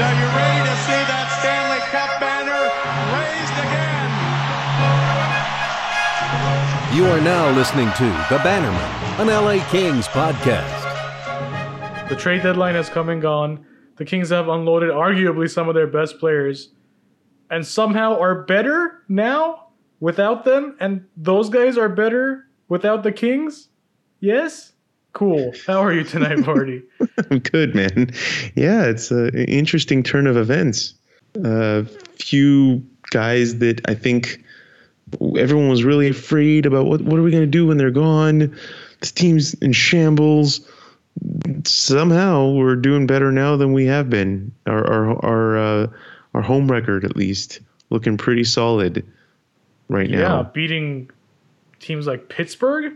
are you ready to see that Stanley Cup banner raised again? You are now listening to The Bannerman, an LA Kings podcast. The trade deadline has come and gone. The Kings have unloaded arguably some of their best players and somehow are better now without them. And those guys are better without the Kings? Yes? Cool. How are you tonight, Marty? I'm good, man. Yeah, it's an interesting turn of events. A uh, few guys that I think everyone was really afraid about what what are we going to do when they're gone? This team's in shambles. Somehow we're doing better now than we have been. Our our our uh, our home record, at least, looking pretty solid right yeah, now. Yeah, beating teams like Pittsburgh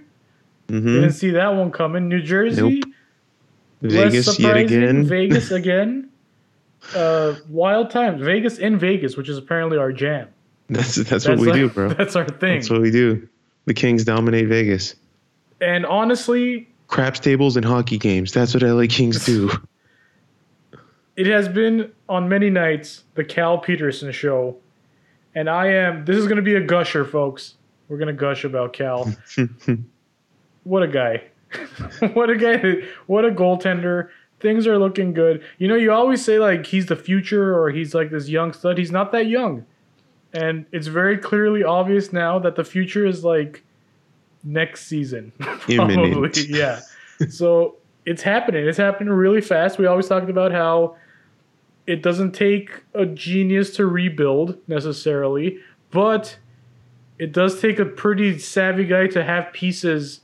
Mm-hmm. Didn't see that one coming. New Jersey. Nope. Vegas yet again. Vegas again. uh, wild times. Vegas in Vegas, which is apparently our jam. That's that's, that's what we our, do, bro. That's our thing. That's what we do. The Kings dominate Vegas. And honestly, craps tables and hockey games. That's what LA Kings do. it has been on many nights the Cal Petersen show, and I am. This is going to be a gusher, folks. We're going to gush about Cal. What a guy. what a guy. What a goaltender. Things are looking good. You know, you always say like he's the future or he's like this young stud. He's not that young. And it's very clearly obvious now that the future is like next season. Imminent. yeah. so it's happening. It's happening really fast. We always talked about how it doesn't take a genius to rebuild necessarily, but it does take a pretty savvy guy to have pieces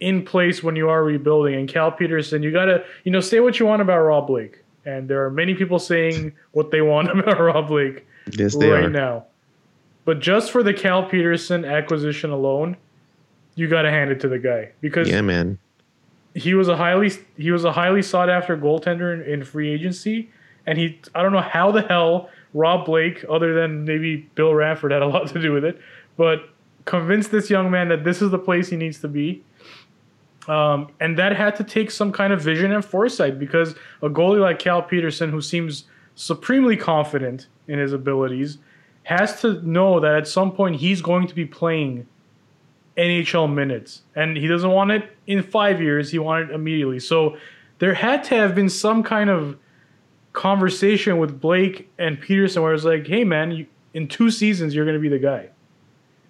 in place when you are rebuilding. And Cal Petersen, you gotta, you know, say what you want about Rob Blake. And there are many people saying what they want about Rob Blake yes, right are. now. But just for the Cal Petersen acquisition alone, you gotta hand it to the guy because yeah, man, he was a highly he was a highly sought after goaltender in, in free agency, and he I don't know how the hell Rob Blake, other than maybe Bill Ranford, had a lot to do with it, but convinced this young man that this is the place he needs to be um, and that had to take some kind of vision and foresight because a goalie like Cal Petersen, who seems supremely confident in his abilities, has to know that at some point he's going to be playing NHL minutes. And he doesn't want it in five years, he wanted it immediately. So there had to have been some kind of conversation with Blake and Petersen where it's like, hey, man, you, in two seasons, you're going to be the guy.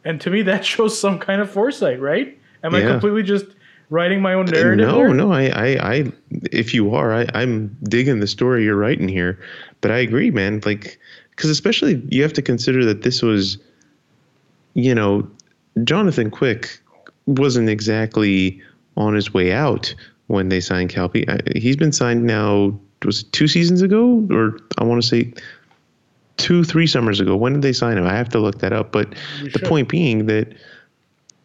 And to me, that shows some kind of foresight, right? Am yeah. I completely just writing my own narrative? No, there? no. I, I, I, if you are, I, I'm digging the story you're writing here. But I agree, man. Like, because especially you have to consider that this was, you know, Jonathan Quick wasn't exactly on his way out when they signed Calpe. He's been signed now. Was it two seasons ago, or I want to say two, three summers ago? When did they sign him? I have to look that up. But You the should. point being that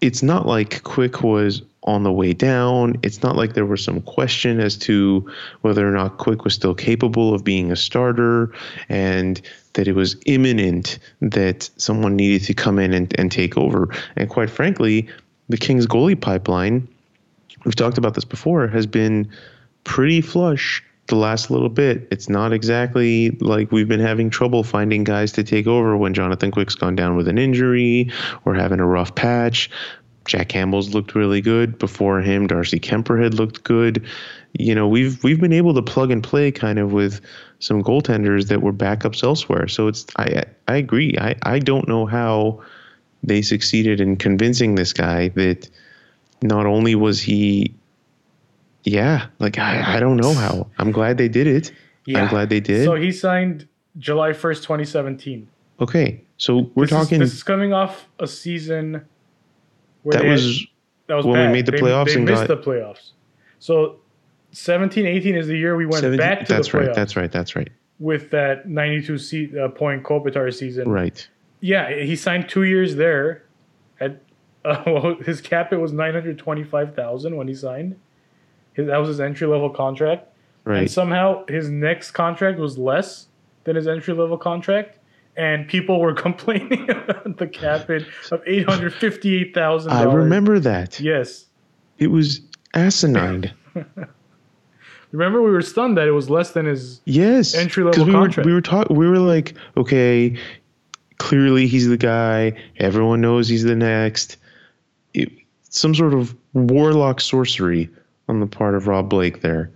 it's not like Quick was on the way down. It's not like there was some question as to whether or not Quick was still capable of being a starter and that it was imminent that someone needed to come in and, and take over. And quite frankly, the Kings goalie pipeline, we've talked about this before, has been pretty flush the last little bit. It's not exactly like we've been having trouble finding guys to take over when Jonathan Quick's gone down with an injury or having a rough patch. Jack Campbell's looked really good before him. Darcy Kuemper had looked good. You know, we've we've been able to plug and play kind of with some goaltenders that were backups elsewhere. So it's I I agree. I I don't know how they succeeded in convincing this guy that not only was he yeah, like I, I don't know how. I'm glad they did it. I'm glad they did. So he signed July 1st, 2017. okay. So we're This is- talking this is coming off a season where that they had- was that was when we made the They- playoffs They, and missed got- the playoffs. So 17, 18 is the year we went 70 back to that's the playoffs right. That's right. That's right. with that 92 seat, uh, point Kopitar season. Right. Yeah, he signed two years there. At uh, well, his cap it was 925,000 when he signed. His, that was his entry level contract. And somehow his next contract was less than his entry level contract. And people were complaining about the cap hit of eight hundred fifty eight thousand I remember that. Yes. It was asinine. Remember, we were stunned that it was less than his. Yes, entry level we contract. Were, we were talking. We were like, okay, clearly he's the guy. Everyone knows he's the next. It, some sort of warlock sorcery on the part of Rob Blake there,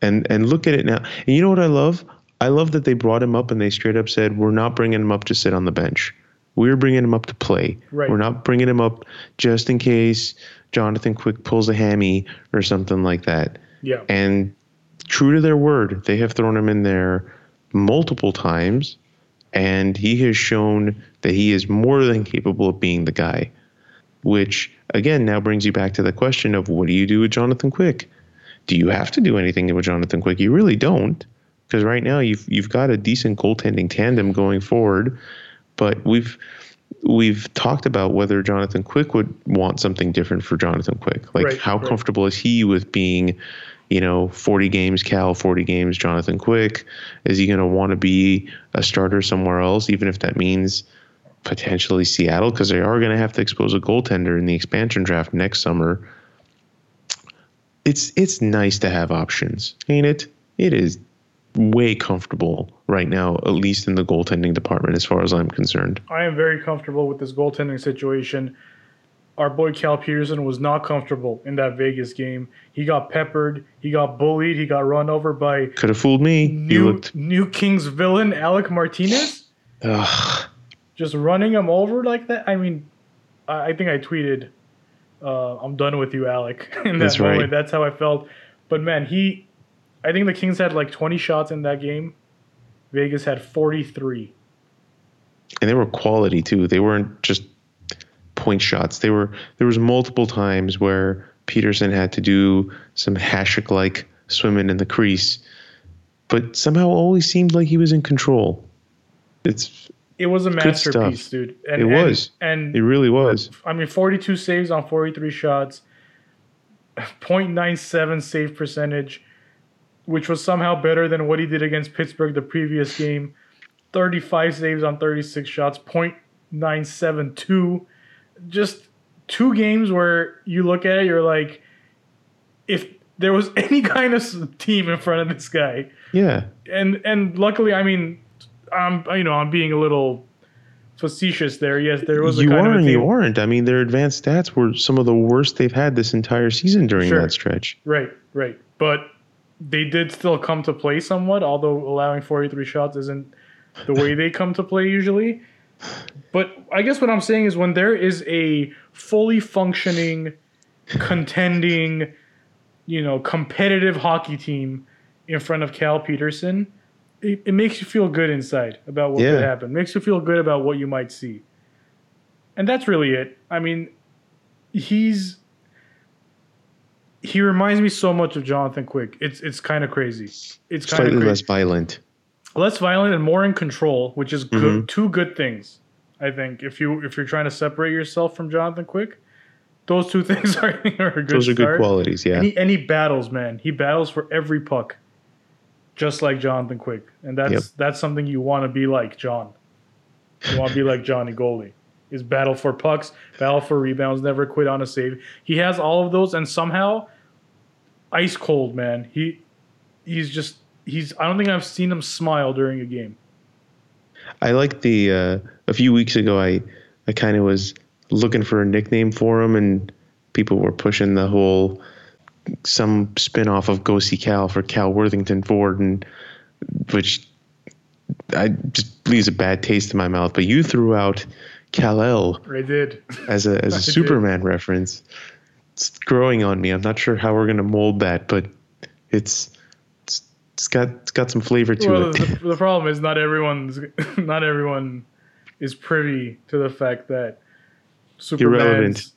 and and look at it now. And you know what I love? I love that they brought him up and they straight up said, "We're not bringing him up to sit on the bench. We're bringing him up to play. Right. We're not bringing him up just in case Jonathan Quick pulls a hammy or something like that." Yeah. And true to their word, they have thrown him in there multiple times, and he has shown that he is more than capable of being the guy. Which again now brings you back to the question of what do you do with Jonathan Quick? Do you have to do anything with Jonathan Quick? You really don't, because right now you've you've got a decent goaltending tandem going forward, but we've we've talked about whether Jonathan Quick would want something different for Jonathan Quick. Like Right, how right. comfortable is he with being, you know, 40 games Cal, 40 games Jonathan Quick? Is he going to want to be a starter somewhere else, even if that means potentially Seattle? Because they are going to have to expose a goaltender in the expansion draft next summer. It's it's nice to have options, ain't it? It is way comfortable right now, at least in the goaltending department, as far as I'm concerned. I am very comfortable with this goaltending situation. Our boy Cal Petersen was not comfortable in that Vegas game. He got peppered. He got bullied. He got run over by Could have fooled me. New looked. new Kings villain Alec Martinez, Ugh. Just running him over like that. I mean, I, I think I tweeted, uh, "I'm done with you, Alec." In that That's right. that's how I felt. But man, he, I think the Kings had like 20 shots in that game. Vegas had 43. and they were quality too. They weren't just point shots. They were there was multiple times where Petersen had to do some Hasek like swimming in the crease, but somehow always seemed like he was in control. It's It was a masterpiece, dude. And, It and- was. and it really was. I mean, 42 saves on 43 shots, 0.97 save percentage, which was somehow better than what he did against Pittsburgh the previous game. 35 saves on 36 shots, 0.972. Just two games where you look at it, you're like, if there was any kind of team in front of this guy, Yeah. and and luckily, I mean, I'm you know I'm being a little facetious there. Yes, there was a You kind are of a and you aren't. I mean, their advanced stats were some of the worst they've had this entire season during Sure. that stretch. Right, right. But they did still come to play somewhat, although allowing 43 shots isn't the way they come to play usually. But I guess what I'm saying is when there is a fully functioning, contending, you know, competitive hockey team in front of Cal Petersen, it, it makes you feel good inside about what Yeah. could happen. Makes you feel good about what you might see. And that's really it. I mean, he's he reminds me so much of Jonathan Quick. It's it's kind of crazy. It's kind Slightly of less violent. Less violent and more in control, which is good. Mm-hmm. Two good things, I think. If you if you're trying to separate yourself from Jonathan Quick, those two things are, are a good. Those are good qualities, yeah. And he, and he battles, man. He battles for every puck, just like Jonathan Quick, and that's Yep. that's something you want to be like John. You want to be like Johnny Goldie. Is battle for pucks, battle for rebounds, never quit on a save. He has all of those, and somehow, ice cold, man. He he's just he's. I don't think I've seen him smile during a game. I like the uh, a few weeks ago I I kind of was looking for a nickname for him and people were pushing the whole some spin-off of Go See Cal for Cal Worthington Ford and which I just leaves a bad taste in my mouth but you threw out Cal El. I did. as a as a I did. Superman reference it's growing on me I'm not sure how we're going to mold that but it's it's, it's got it's got some flavor to well, it the, the problem is not everyone's not everyone is privy to the fact that Superman's Irrelevant.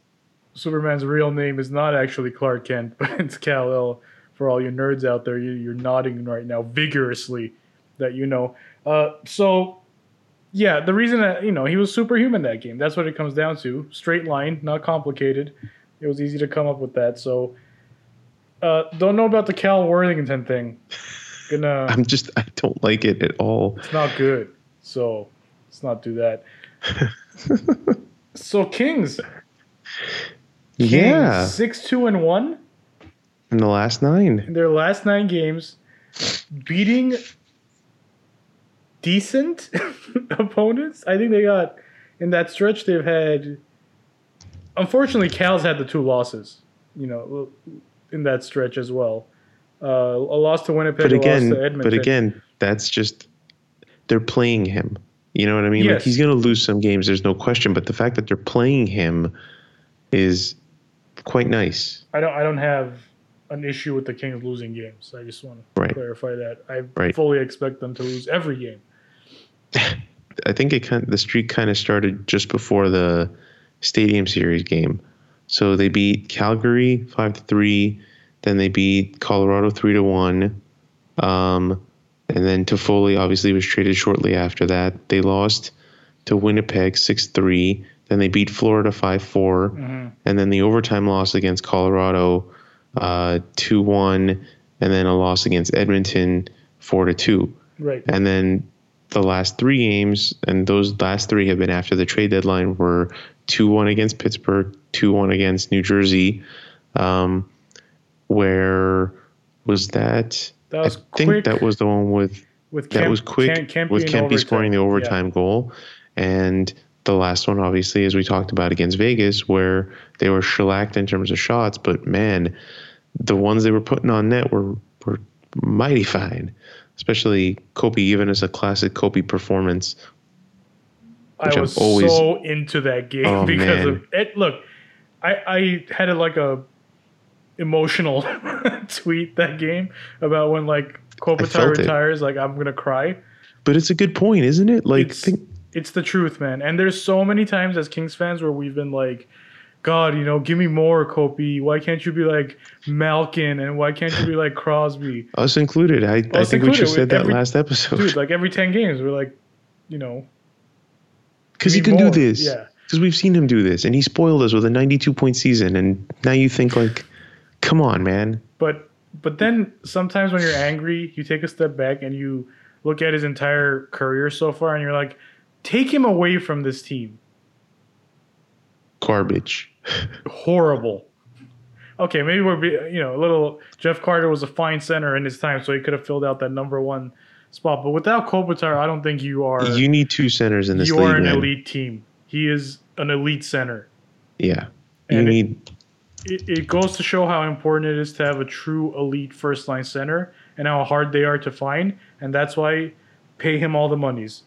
Superman's real name is not actually Clark Kent, but it's Kal El. For all you nerds out there, you, you're nodding right now vigorously that you know. Uh, so, yeah, the reason that you know he was superhuman that game. That's what it comes down to. Straight line, not complicated. It was easy to come up with that. So, uh, don't know about the Cal Worthington thing. Gonna I'm just I don't like it at all it's not good. So let's not do that. so Kings, Kings yeah six two and one. in the last nine. in their last nine games, beating decent opponents. I think they got in that stretch. They've had, unfortunately, Cal's had the two losses. You know, in that stretch as well. Uh, a loss to Winnipeg, But a again, loss to Edmonton. but again, that's just they're playing him. You know what I mean? Like Yes. he's going to lose some games. There's no question. But the fact that they're playing him is quite nice. I don't. I don't have an issue with the Kings losing games. I just want to Right. clarify that. I Right. fully expect them to lose every game. I think it kind the streak kind of started just before the Stadium Series game. So they beat Calgary five to three, then they beat Colorado three to one, um, and then Toffoli obviously was traded shortly after that. They lost to Winnipeg six three, then they beat Florida five four, and then the overtime loss against Colorado uh, two one, and then a loss against Edmonton four to two. Right. And then the last three games, and those last three have been after the trade deadline, were 2 1 against Pittsburgh, 2 1 against New Jersey. Um, where was that? That was I think quick that was the one with with that was quick with in Kempe scoring the Yeah. overtime goal. And the last one, obviously, as we talked about against Vegas, where they were shellacked in terms of shots, but man, the ones they were putting on net were were mighty fine. Especially Kobe, even as a classic Kobe performance. I was always- so into that oh, game Oh, because man. of it. Look, I I had a, like a emotional tweet that game about when like Kopitar felt it. retires. Like I'm gonna cry. But it's a good point, isn't it? Like, It's- think, It's the truth, man. And there's so many times as Kings fans where we've been like, God, you know, give me more, Kopi. Why can't you be like Malkin and why can't you be like Crosby? us included. I, I Us think we included, just said that every- last episode. Dude, like every ten games, we're like, you know, Because he can more. do this. Yeah. Because we've seen him do this, and he spoiled us with a 92 point season, and now you think like, come on, man. But but then sometimes when you're angry, you take a step back and you look at his entire career so far, and you're like, take him away from this team. Garbage. Horrible. Okay, maybe we're be, you know a little. Jeff Carter was a fine center in his time, so he could have filled out that number one spot. But without Kopitar, I don't think you are You need two centers in this you league, are an man. elite team. He is an elite center. Yeah. You And it- need it, it goes to show how important it is to have a true elite first line center and how hard they are to find. And that's why pay him all the monies.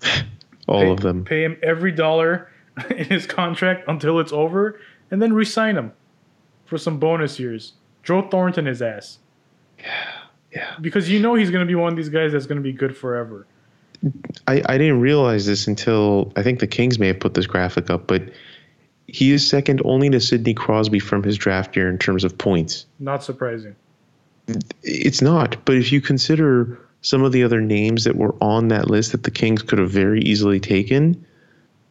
all Pay, of them. Pay him every dollar in his contract until it's over and then resign him for some bonus years. Joe Thornton his ass. Yeah. Yeah. Because you know he's going to be one of these guys that's going to be good forever. I, I didn't realize this until I think the Kings may have put this graphic up, but he is second only to Sidney Crosby from his draft year in terms of points. Not surprising. It's not, but if you consider some of the other names that were on that list that the Kings could have very easily taken,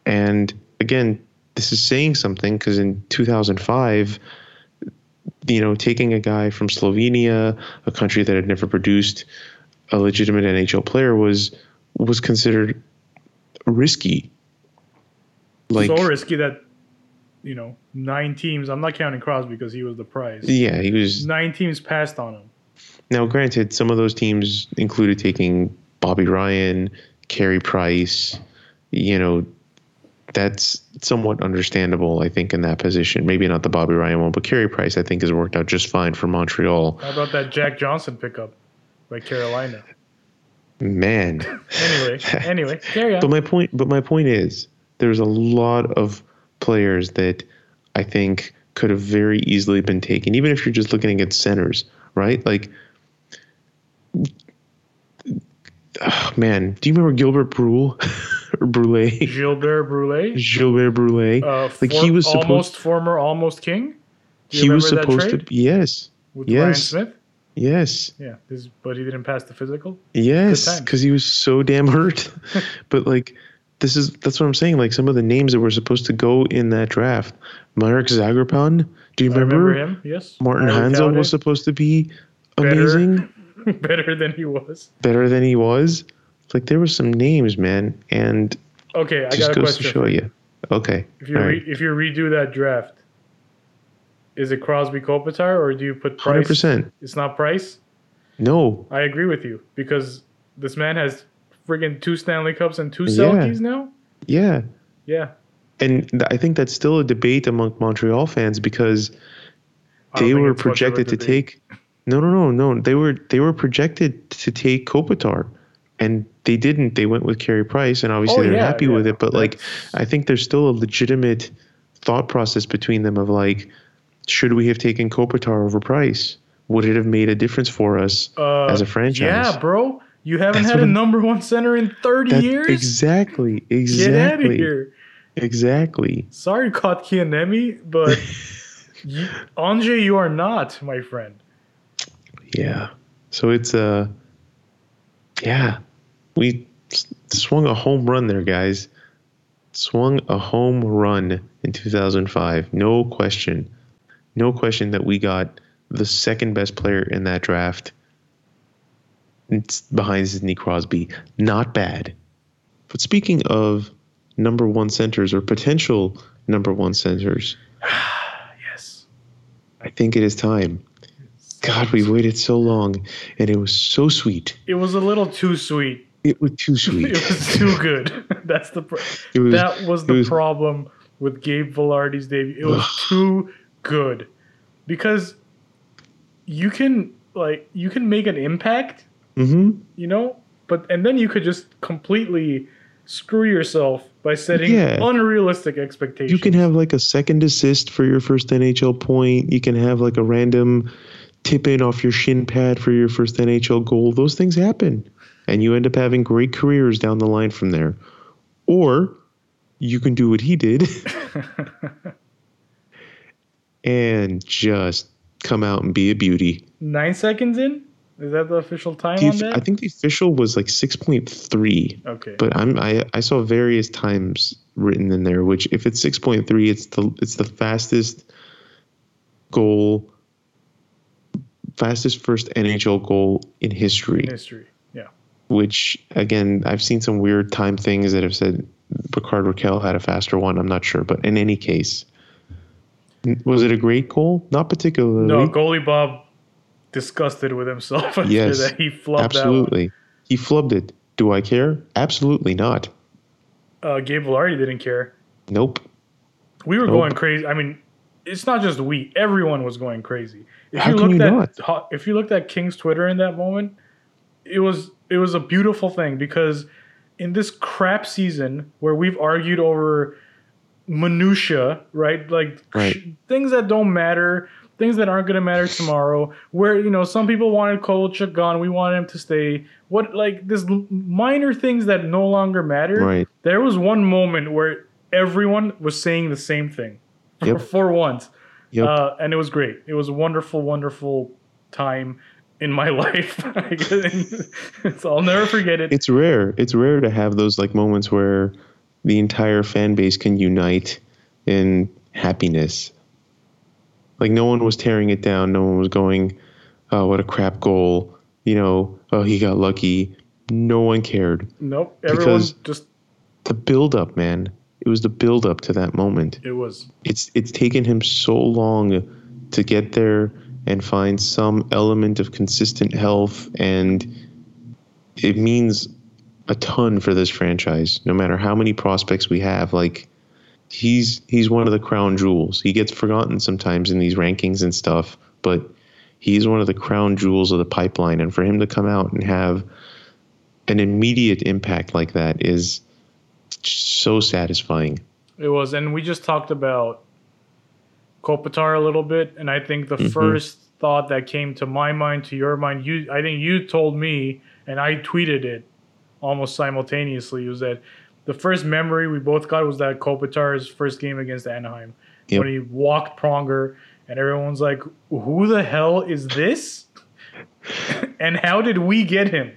and again, this is saying something because in 2005, you know, taking a guy from Slovenia, a country that had never produced a legitimate NHL player, was was considered risky. Like, so risky that, you know, nine teams, I'm not counting Crosby because he was the prize. yeah, he was Nine teams passed on him. Now, granted, some of those teams included taking Bobby Ryan, Carey Price. You know, that's somewhat understandable, I think, in that position. Maybe not the Bobby Ryan one, but Carey Price, I think, has worked out just fine for Montreal. How about that Jack Johnson pickup by Carolina? Man. Anyway, anyway, carry on. But my point, but my point is, there's a lot of players that I think could have very easily been taken, even if you're just looking against centers, right? Like, oh, man, do you remember Gilbert Brule or Brule? Gilbert Brule, Gilbert Brule. uh, like for- he was supposed, almost former, almost king. He was supposed to. Be, yes, with Ryan yes. Smith. yes, Yeah, this, but he didn't pass the physical. yes, because he was so damn hurt. but like, this is that's what I'm saying. Like some of the names that were supposed to go in that draft, Marek Zagrapan. Do you remember? remember him. Yes, Martin Hanzal was supposed to be amazing, better than he was. better than he was. Like there were some names, man, and Okay, I just got a goes to show you. Okay, If you re- right. if you redo that draft, is it Crosby Kopitar or do you put Price? Hundred percent. It's not Price. No, I agree with you because this man has friggin' two Stanley Cups and two Yeah. Selkes now. yeah, Yeah, and th- I think that's still a debate among Montreal fans because they were it's much of a projected to take. No, no, no, no. They were they were projected to take Kopitar, and they didn't. They went with Carey Price, and obviously Oh, they're yeah, happy yeah. with it. But like, I think there's still a legitimate thought process between them of like, should we have taken Kopitar over Price? Would it have made a difference for us Uh, as a franchise? Yeah, bro. You haven't That's had a number one center in 30 That- years? Exactly. Exactly. Get out of here. Exactly. Sorry, caught Kotkaniemi, but you, Anjay, you are not, my friend. Yeah. So it's uh yeah. We swung a home run there, guys. Swung a home run in 2005. No question. No question that we got the second best player in that draft. It's behind Sidney Crosby. Not bad. But speaking of number one centers or potential number one centers, Yes. I think it is time. God, we waited so long, and it was so sweet. It was a little too sweet. It was too sweet. It was too good. That's the pro- was- that was the was- problem with Gabe Vilardi's debut. It was too good because you can like you can make an impact, hmm you know, but and then you could just completely screw yourself by setting Yeah. unrealistic expectations. You can have like a second assist for your first NHL point. You can have like a random tip in off your shin pad for your first NHL goal. Those things happen. And you end up having great careers down the line from there. Or you can do what he did and just come out and be a beauty. nine seconds in. Is that the official time The on that? I think the official was like 6.3. okay. but I'm I, I saw various times written in there which if it's 6.3 it's the it's the fastest goal fastest first NHL goal in history history. Yeah. which again I've seen some weird time things that have said Rickard Rakell had a faster one I'm not sure but in any case was it a great goal not particularly No, goalie Bob disgusted with himself after Yes, that. He flubbed absolutely he flubbed it do I care absolutely not. Uh, Gabe Vilardi didn't care. nope We were Nope. going crazy. I mean, it's not just we. Everyone was going crazy. If How you can looked you at ho- if you looked at King's Twitter in that moment, it was it was a beautiful thing because in this crap season where we've argued over minutia, right? Like Right. sh- things that don't matter, things that aren't going to matter tomorrow. Where you know some people wanted Kovalchuk gone, we wanted him to stay. What like this minor things that no longer matter. Right. There was one moment where everyone was saying the same thing for, Yep. for once, Yep. uh, and it was great. It was a wonderful, wonderful time in my life. Guess. I'll never forget it. it's rare. It's rare to have those like moments where the entire fan base can unite in happiness. Like no one was tearing it down. No one was going, "Oh, what a crap goal!" You know, "Oh, he got lucky." No one cared. nope. Everyone because- just The build up, man. It was the build up to that moment. it was It's it's taken him so long to get there and find some element of consistent health and it means a ton for this franchise no matter how many prospects we have like he's he's one of the crown jewels. He gets forgotten sometimes in these rankings and stuff but he's one of the crown jewels of the pipeline. And for him to come out and have an immediate impact like that is so satisfying. It was, and we just talked about Kopitar a little bit, and I think the Mhm. first thought that came to my mind, to your mind, you I think you told me, and I tweeted it almost simultaneously, was that the first memory we both got was that Kopitar's first game against Anaheim Yep. when he walked Pronger, and everyone's like, "Who the hell is this?" and how did we get him?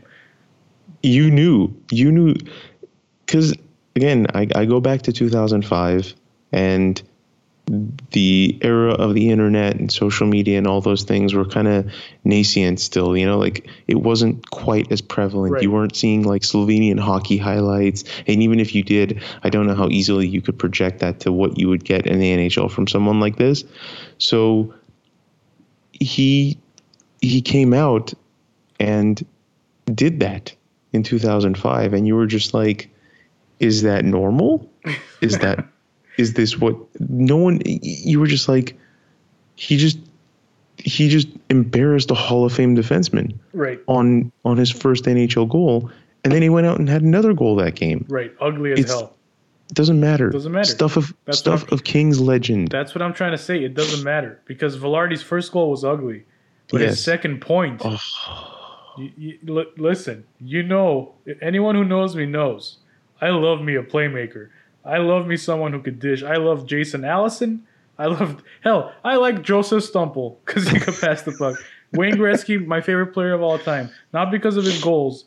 you knew you knew because again I, I go back to 2005 and the era of the internet and social media and all those things were kind of nascent still. You know, like it wasn't quite as prevalent. Right. You weren't seeing like Slovenian hockey highlights, and even if you did, I don't know how easily you could project that to what you would get in the NHL from someone like this. So he he came out and did that in 2005 and you were just like is that normal is that is this what no one you were just like he just he just embarrassed a hall of fame defenseman Right. on on his first NHL goal and then he went out and had another goal that game Right. Ugly as It's- hell. doesn't matter Doesn't matter. stuff of That's stuff of king's legend That's what I'm trying to say. It doesn't matter because Vilardi's first goal was ugly, but his second point. Oh. You, you, li- listen, you know, anyone who knows me knows. I love me a playmaker. I love me someone who could dish. I love Jason Allison. I love hell. I like Jozef Stumpel because he could pass the puck. Wayne Gretzky, my favorite player of all time, not because of his goals,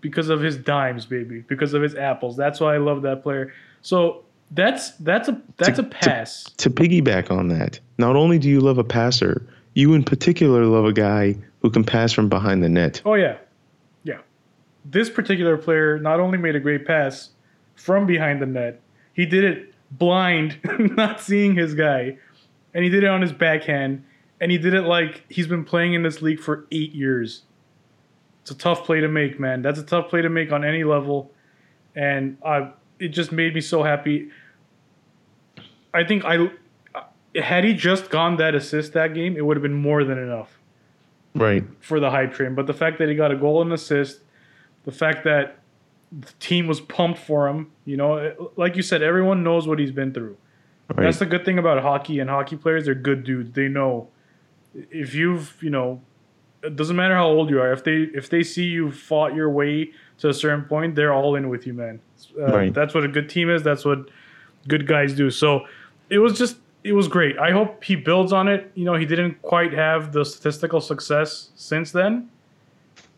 because of his dimes, baby, because of his apples. That's why I love that player. So that's that's a that's a pass. to piggyback on that, not only do you love a passer, you in particular love a guy who can pass from behind the net. Oh yeah, yeah. This particular player not only made a great pass from behind the net, he did it blind, not seeing his guy, and he did it on his backhand, and he did it like he's been playing in this league for eight years. It's a tough play to make, man. That's a tough play to make on any level, and I, it just made me so happy. I think I had he just gone that assist that game, it would have been more than enough Right. for the hype train. But the fact that he got a goal and assist, the fact that the team was pumped for him, you know, like you said, everyone knows what he's been through. Right. That's the good thing about hockey and hockey players. They're good dudes. They know if you've, you know, it doesn't matter how old you are. If they if they see you fought your way to a certain point, they're all in with you, man. Uh, Right. That's what a good team is. That's what good guys do. So it was just it was great. I hope he builds on it. You know, he didn't quite have the statistical success since then,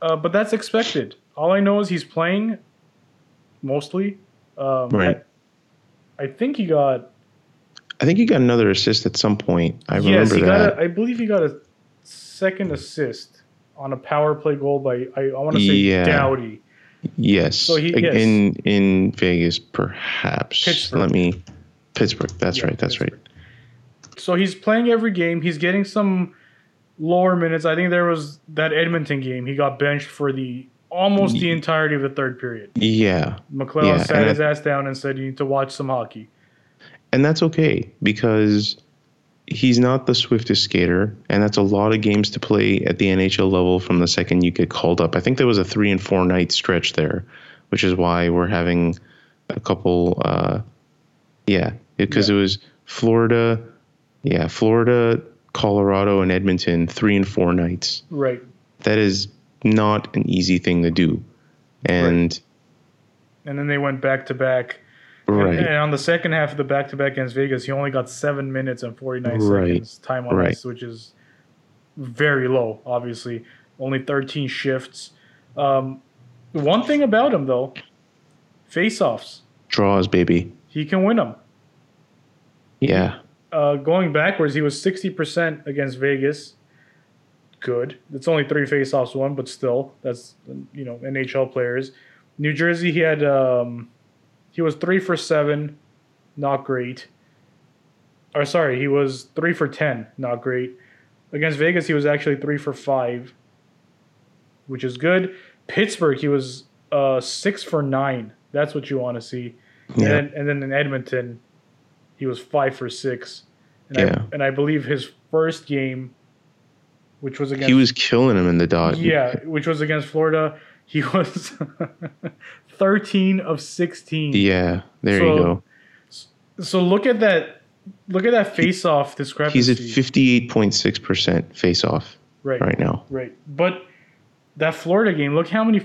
uh, but that's expected. All I know is he's playing mostly. Um, Right. I, I think he got I think he got another assist at some point. I yes, remember he that. got. A, I believe he got a second assist on a power play goal by I, I want to say Yeah. Doughty. yes. So he- yes. in in Vegas, perhaps. Pittsburgh. Let me. Pittsburgh. That's Yeah, right. That's Pittsburgh. right. So he's playing every game. He's getting some lower minutes. I think there was that Edmonton game. He got benched for the almost the entirety of the third period. Yeah, McLellan Yeah, sat and his I- ass down and said, "You need to watch some hockey." and that's okay because he's not the swiftest skater, and that's a lot of games to play at the NHL level from the second you get called up. I think there was a three and four night stretch there, which is why we're having a couple. Uh, yeah, because Yeah. it was Florida, yeah, Florida, Colorado, and Edmonton, three and four nights. Right. That is not an easy thing to do, and And then they went back to back. right, And, and on the second half of the back to back against Vegas, he only got seven minutes and 49 Right. seconds time on Right. ice, which is very low, obviously. Only 13 shifts. Um, one thing about him, though, face offs. draws, baby. He can win them. Yeah, Uh, going backwards, he was 60% against Vegas. Good. It's only three faceoffs won, but still, that's you know NHL players. New Jersey, he had um, he was three for seven, not great. Or sorry, he was three for ten, not great. Against Vegas, he was actually three for five, which is good. Pittsburgh, he was uh, six for nine. That's what you want to see. Yeah. And, then, and then in Edmonton, he was five for six. And Yeah. I and I believe his first game, which was against he was killing him in the dot. yeah, which was against Florida, he was thirteen of sixteen. Yeah, there So, you go. So look at that. Look at that face-off discrepancy. He's at fifty-eight point six percent face-off right, right now. right. But that Florida game, look how many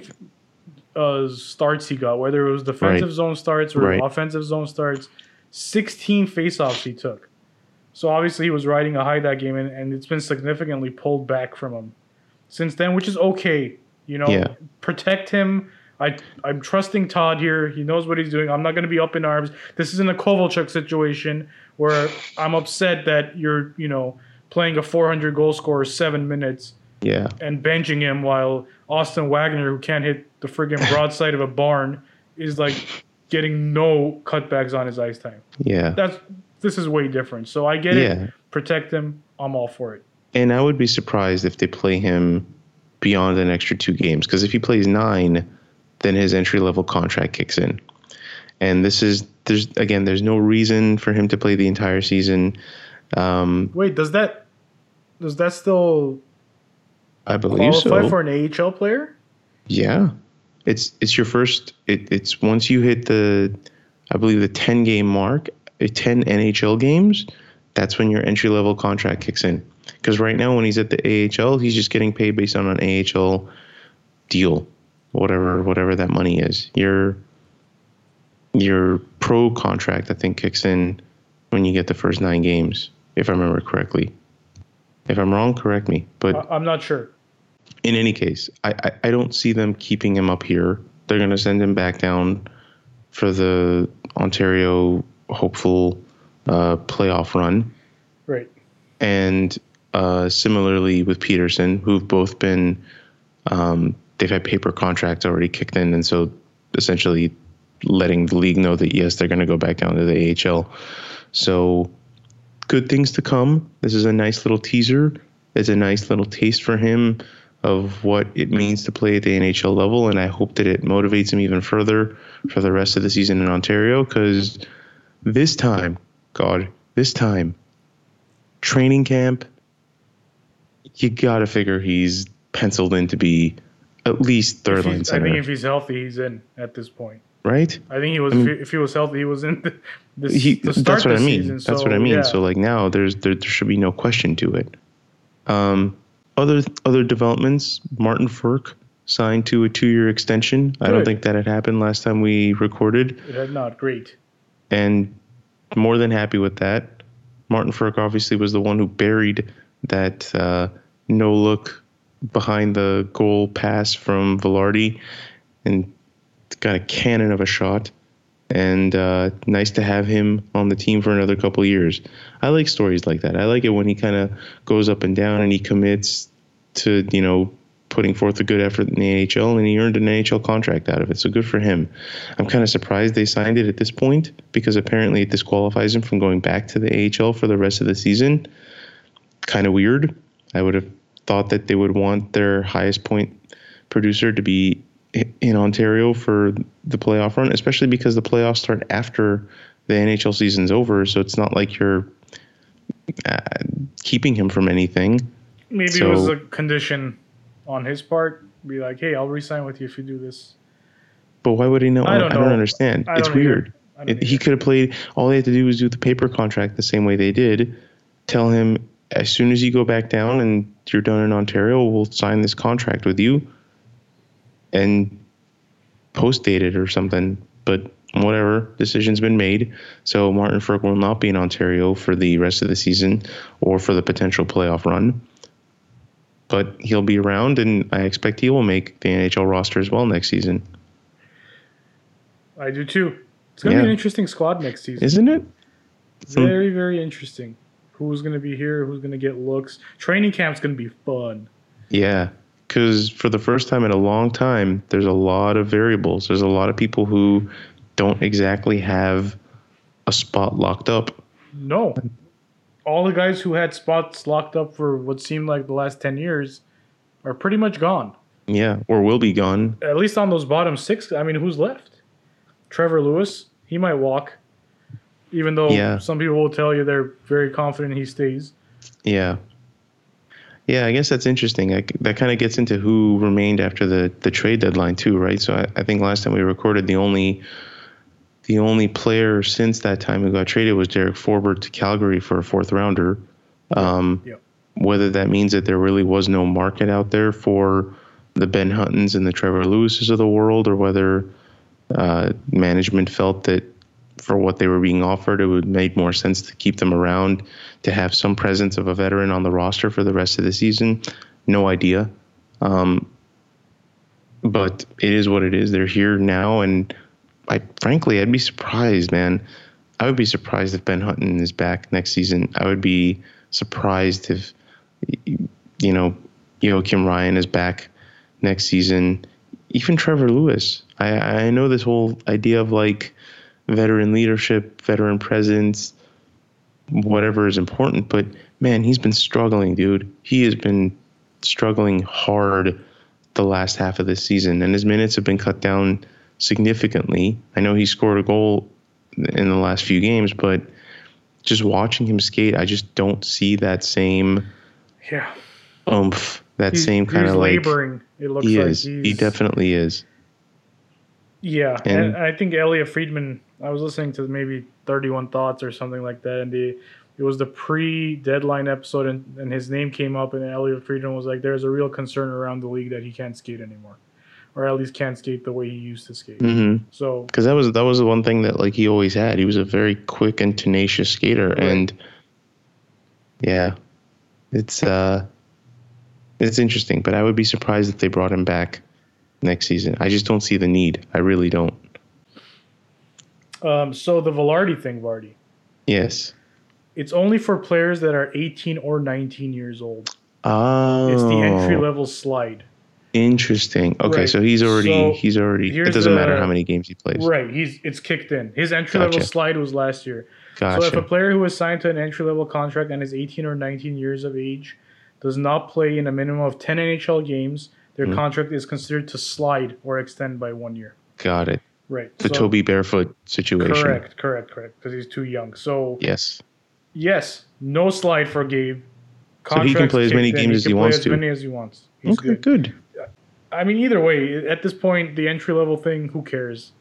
uh, starts he got. Whether it was defensive Right. zone starts or Right. offensive zone starts, sixteen face-offs he took. So obviously he was riding a high that game, and, and it's been significantly pulled back from him since then, which is okay. You know, Yeah. protect him. I I'm trusting Todd here. He knows what he's doing. I'm not going to be up in arms. This isn't a Kovalchuk situation where I'm upset that you're you know playing a 400 goal scorer seven minutes Yeah. and benching him while Austin Wagner, who can't hit the friggin' broadside of a barn, is like getting no cutbacks on his ice time. Yeah. That's this is way different. So I get Yeah. it. Protect him. I'm all for it. And I would be surprised if they play him beyond an extra two games because if he plays nine, then his entry level contract kicks in. And this is there's again there's no reason for him to play the entire season. Um, Wait, does that does that still I believe qualify so. for an AHL player? yeah, it's it's your first. It, it's once you hit the, I believe the ten game mark, uh, ten NHL games. That's when your entry level contract kicks in. Because right now, when he's at the AHL, he's just getting paid based on an AHL deal, whatever whatever that money is. Your your pro contract, I think, kicks in when you get the first nine games, if I remember correctly. If I'm wrong, correct me. But I'm not sure. in any case, I, I, I don't see them keeping him up here. They're going to send him back down for the Ontario hopeful uh, playoff run. Right. And uh, similarly with Petersen, who've both been, um, they've had paper contracts already kicked in. And so essentially letting the league know that, yes, they're going to go back down to the AHL. So good things to come. This is a nice little teaser. It's a nice little taste for him of what it means to play at the NHL level, and I hope that it motivates him even further for the rest of the season in Ontario. Because this time, God, this time, training camp, you gotta figure he's penciled in to be at least third line he's- I think if he's healthy, he's in at this point. right? I think he was. mean- if he was healthy, he was in the, the, he, that's what I mean. season. that's so, what I mean. yeah. So like now there's there, there should be no question to it. Um, other other developments. Martin Frk signed to a two year extension. I don't think that had happened last time we recorded, it had not great. And more than happy with that. Martin Frk obviously was the one who buried that uh, no look behind the goal pass from Vilardi, and got a cannon of a shot and uh, nice to have him on the team for another couple years. I like stories like that. I like it when he kind of goes up and down and he commits to you know putting forth a good effort in the AHL and he earned an AHL contract out of it. So good for him. I'm kind of surprised they signed it at this point because apparently it disqualifies him from going back to the AHL for the rest of the season. Kind of weird. I would have thought that they would want their highest point producer to be in Ontario for the playoff run, especially because the playoffs start after the NHL season's over. So it's not like you're uh, keeping him from anything. Maybe it was a condition on his part. Be like, hey, I'll resign with you if you do this. But why would he know? I don't I don't understand. I it's don't either. weird. It, he could have played. All they had to do was do the paper contract the same way they did. Tell him as soon as you go back down and you're done in Ontario, we'll sign this contract with you, and post date it or something. But whatever, decision's been made. So Martin Frk will not be in Ontario for the rest of the season or for the potential playoff run. But he'll be around, and I expect he will make the NHL roster as well next season. I do too. It's gonna Yeah. be an interesting squad next season. Isn't it? Very, very interesting. Who's gonna be here? Who's gonna get looks? Training camp's gonna be fun. Yeah, because for the first time in a long time, there's a lot of variables. There's a lot of people who don't exactly have a spot locked up. No, all the guys who had spots locked up for what seemed like the last ten years are pretty much gone. Yeah, or will be gone. At least on those bottom six. I mean, who's left? Trevor Lewis. He might walk, even though Yeah. some people will tell you they're very confident he stays. Yeah. Yeah, I guess that's interesting. I, that kind of gets into who remained after the, the trade deadline too, right? So I, I think last time we recorded, the only the only player since that time who got traded was Derek Forbort to Calgary for a fourth rounder. Um, Yep. Whether that means that there really was no market out there for the Ben Huttons and the Trevor Lewises of the world, or whether uh, management felt that for what they were being offered, it would make more sense to keep them around to have some presence of a veteran on the roster for the rest of the season. No idea. Um, but it is what it is. They're here now, and I frankly, I'd be surprised, man. I would be surprised if Ben Hutton is back next season. I would be surprised if you know Joakim Ryan is back next season. Even Trevor Lewis. I I know this whole idea of like veteran leadership, veteran presence, whatever is important, but man, he's been struggling, dude. He has been struggling hard the last half of this season, and his minutes have been cut down significantly. I know he scored a goal in the last few games, but just watching him skate, I just don't see that same Yeah. oomph, that He's- same kind of like laboring. It looks he like is. He definitely is. Yeah, and, And- I think Elliot Friedman. I was listening to maybe Thirty One Thoughts or something like that, and the it was the pre-deadline episode, and, and his name came up, and Elliot Friedman was like, "There's a real concern around the league that he can't skate anymore, or at least can't skate the way he used to skate." hmm So because that was that was the one thing that like he always had. He was a very quick and tenacious skater, and yeah, it's uh, it's interesting. But I would be surprised if they brought him back next season. I just don't see the need. I really don't. Um, so the Vilardi thing, Vardy, Yes. it's only for players that are 18 or 19 years old. Oh, It's the entry level slide. Interesting. Okay, Right. so he's already So, he's already. It doesn't matter how many games he plays. Right, he's it's kicked in. His entry level slide was last year. Gotcha. So if a player who is signed to an entry level contract and is 18 or 19 years of age does not play in a minimum of 10 NHL games, their Mhm. contract is considered to slide or extend by one year. Got it. Right. The So- Toby Bjornfot situation. Correct, correct, correct. Because he's too young. So Yes. yes, no slide for Gabe. So he can play as many games as he wants as to. many as he wants. He's Okay. good. Good. I mean, either way, at this point, the entry level thing, who cares?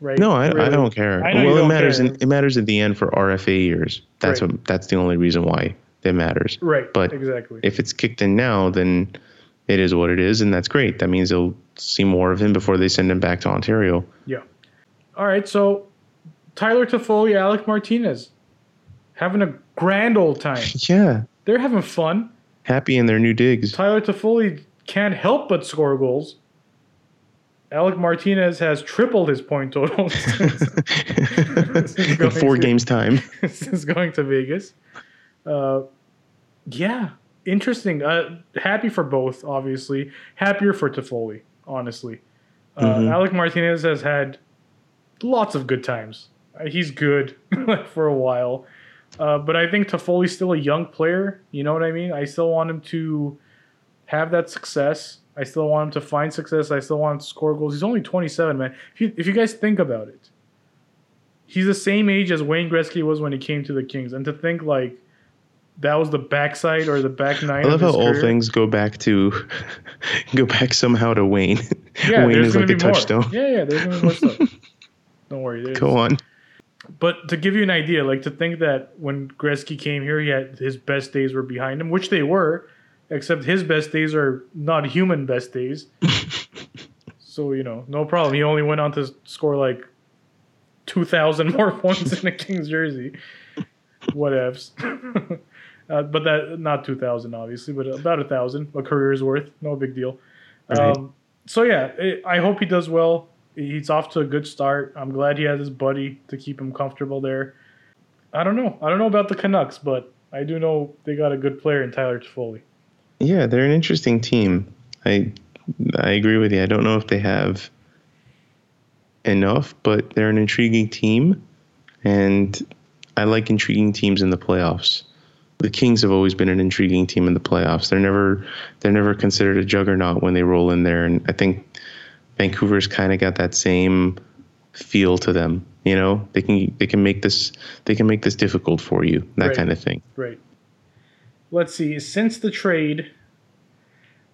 Right? No, I, I don't care. I well, it matters. In, it matters at the end for RFA years. That's Right. what. That's the only reason why it matters. Right. But exactly. If it's kicked in now, then it is what it is, and that's great. That means they'll see more of him before they send him back to Ontario. Yeah. All right. So Tyler Toffoli, Alec Martinez, having a grand old time. Yeah, They're having fun. happy in their new digs. Tyler Toffoli can't help but score goals. Alec Martinez has tripled his point total in four to- games time. since going to Vegas. Uh, yeah, interesting. Uh, happy for both, obviously. Happier for Toffoli, honestly. Uh, Mhm. Alec Martinez has had lots of good times. Uh, he's good for a while. Uh, but I think Toffoli's still a young player. You know what I mean? I still want him to have that success. I still want him to find success. I still want him to score goals. He's only 27, man. If you, if you guys think about it, he's the same age as Wayne Gretzky was when he came to the Kings. And to think like that was the backside or the back nine. I love of how his all career. things go back to go back somehow to Wayne. Yeah, Wayne is like the be more. touchstone. Yeah, yeah, there's gonna be more stuff. Don't worry. there's- Go on. But to give you an idea, like to think that when Gretzky came here, he had his best days were behind him, which they were, except his best days are not human best days. so you know, no problem. He only went on to score like two thousand more points in a Kings jersey. Whatevs. uh, but that not two thousand obviously, but about a thousand, a career's worth. No big deal. Right. Um, so yeah, it, I hope he does well. He's off to a good start. I'm glad he has his buddy to keep him comfortable there. I don't know. I don't know about the Canucks, but I do know they got a good player in Tyler Toffoli. Yeah, they're an interesting team. I I agree with you. I don't know if they have enough, but they're an intriguing team, and I like intriguing teams in the playoffs. The Kings have always been an intriguing team in the playoffs. They're never they're never considered a juggernaut when they roll in there, and I think Vancouver's kind of got that same feel to them. You know, they can they can make this they can make this difficult for you, that Right. kind of thing. Right. Let's see. Since the trade,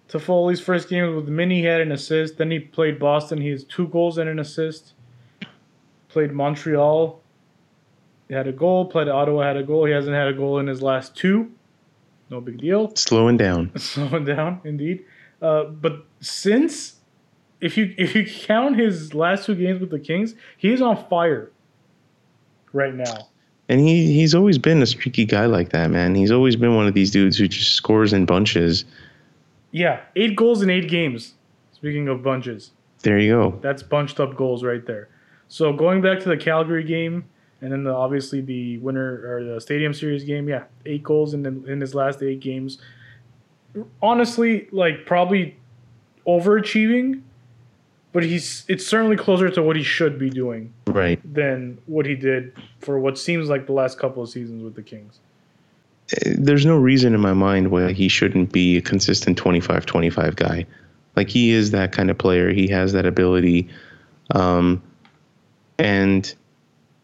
Toffoli's first game with Mini he had an assist. Then he played Boston. He has two goals and an assist. Played Montreal. He had a goal. Played Ottawa. Had a goal. He hasn't had a goal in his last two. No big deal. Slowing down. slowing down indeed. Uh, but since if you if you count his last two games with the Kings, he is on fire right now. And he he's always been a streaky guy like that, man. He's always been one of these dudes who just scores in bunches. Yeah, eight goals in eight games. Speaking of bunches, There you go. that's bunched up goals right there. So going back to the Calgary game, and then the, obviously the winner or the Stadium Series game, yeah, eight goals in the, in his last eight games. Honestly, like probably overachieving, but he's it's certainly closer to what he should be doing Right. than what he did for what seems like the last couple of seasons with the Kings. There's no reason in my mind why he shouldn't be a consistent 25 25 guy. Like he is that kind of player. He has that ability. Um, and,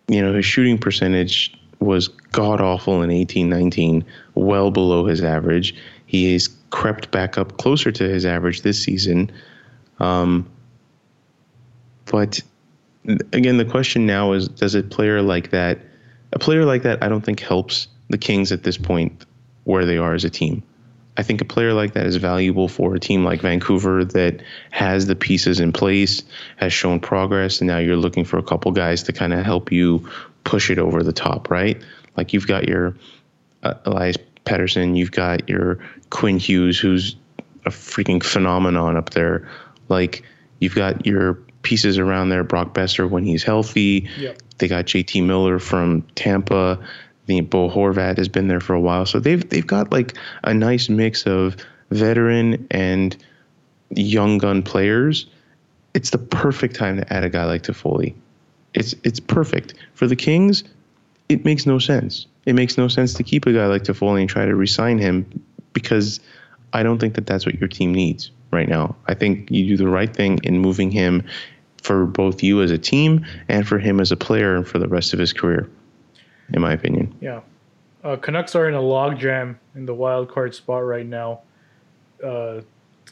you know, his shooting percentage was god awful in 18 19, well below his average. He has crept back up closer to his average this season. Um, but again, the question now is does a player like that, a player like that, I don't think helps the Kings at this point where they are as a team. I think a player like that is valuable for a team like Vancouver that has the pieces in place, has shown progress, and now you're looking for a couple guys to kind of help you push it over the top, right? Like you've got your uh, Elias Pettersson, you've got your Quinn Hughes, who's a freaking phenomenon up there. Like you've got your pieces around there, Brock Boeser when he's healthy. Yep. They got JT Miller from Tampa. The Bo Horvat has been there for a while, so they've they've got like a nice mix of veteran and young gun players. It's the perfect time to add a guy like Toffoli. It's it's perfect for the Kings. It makes no sense. It makes no sense to keep a guy like Toffoli and try to re-sign him because I don't think that that's what your team needs right now. I think you do the right thing in moving him for both you as a team and for him as a player and for the rest of his career, in my opinion. Yeah. Uh, Canucks are in a logjam in the wild card spot right now. Uh,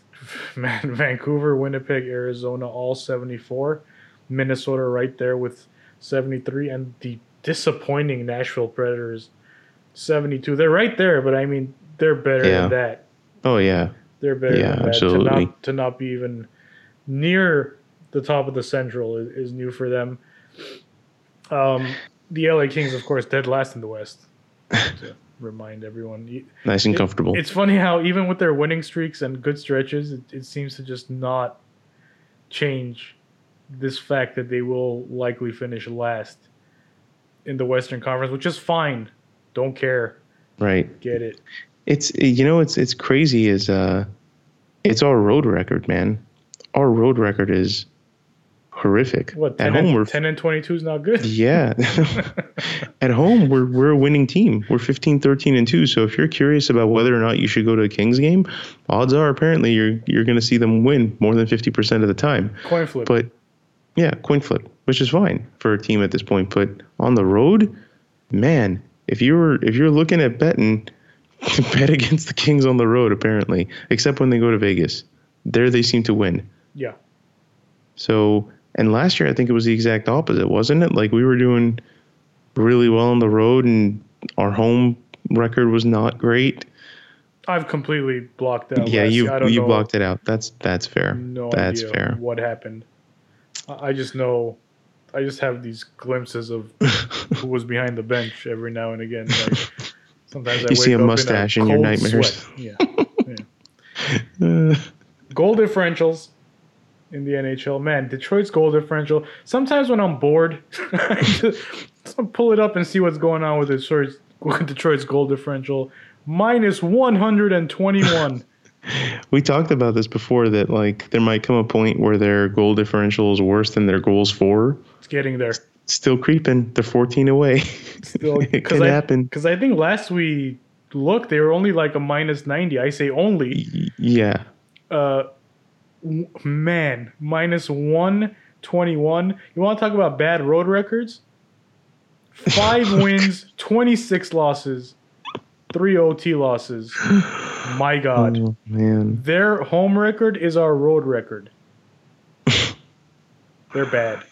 man, Vancouver, Winnipeg, Arizona, all 74. Minnesota right there with 73. And the disappointing Nashville Predators, 72. They're right there, but I mean, they're better Yeah. than that. Oh yeah, They're better Yeah, than that. To absolutely. not, to not be even near the top of the Central is, is new for them. Um, the LA Kings, of course, dead last in the West. to remind everyone. Nice and it- comfortable. It's funny how even with their winning streaks and good stretches, it, it seems to just not change this fact that they will likely finish last in the Western Conference, which is fine. Don't care. right. Get it. It's you know it's it's crazy is uh it's our road record, man. Our road record is horrific. What, At 10, home we're and, 10 and 22 is not good? Yeah. At home, we're, we're a winning team. We're 15, 13, and 2. So if you're curious about whether or not you should go to a Kings game, odds are apparently you're you're going to see them win more than 50% of the time. Coin flip. But yeah, coin flip, which is fine for a team at this point. But on the road, man, if you're if you're looking at betting, bet against the Kings on the road apparently, except when they go to Vegas. There they seem to win. yeah. So, and last year I think it was the exact opposite, wasn't it? Like we were doing really well on the road, and our home record was not great. I've completely blocked out. yeah, you year. I don't you know, blocked it out. That's that's fair. No that's idea fair. what happened. I just know. I just have these glimpses of who was behind the bench every now and again. Like, sometimes I You see a mustache in, in your nightmares. sweat. Yeah. yeah. Uh, Goal differentials in the NHL. Man, Detroit's goal differential. Sometimes when I'm bored, I just I'll pull it up and see what's going on with Detroit's, with Detroit's goal differential. Minus 121. we talked about this before that like there might come a point where their goal differential is worse than their goals for. it's getting there. Still creeping. They're 14 away. Still, it I, happen. Because I think last we looked, they were only like a minus 90. I say only. Yeah. Uh, man, minus 121. You want to talk about bad road records? Five wins, 26 losses, three OT losses. My God. Oh man. Their home record is our road record. They're bad.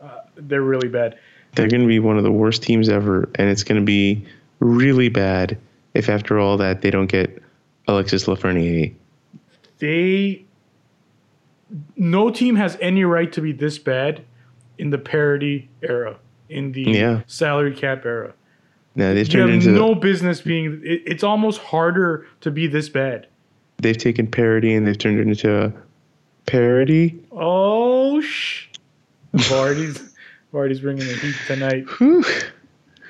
Uh, they're really bad. They're going to be one of the worst teams ever, and it's going to be really bad if after all that they don't get Alexis Lafreniere. They. No team has any right to be this bad in the parity era, in the Yeah. salary cap era. Now they've You turned have into no business being. It, it's almost harder to be this bad. they've taken parody and they've turned it into a parody. Oh sh! Vardy's Vardy's bringing the heat tonight. Whew.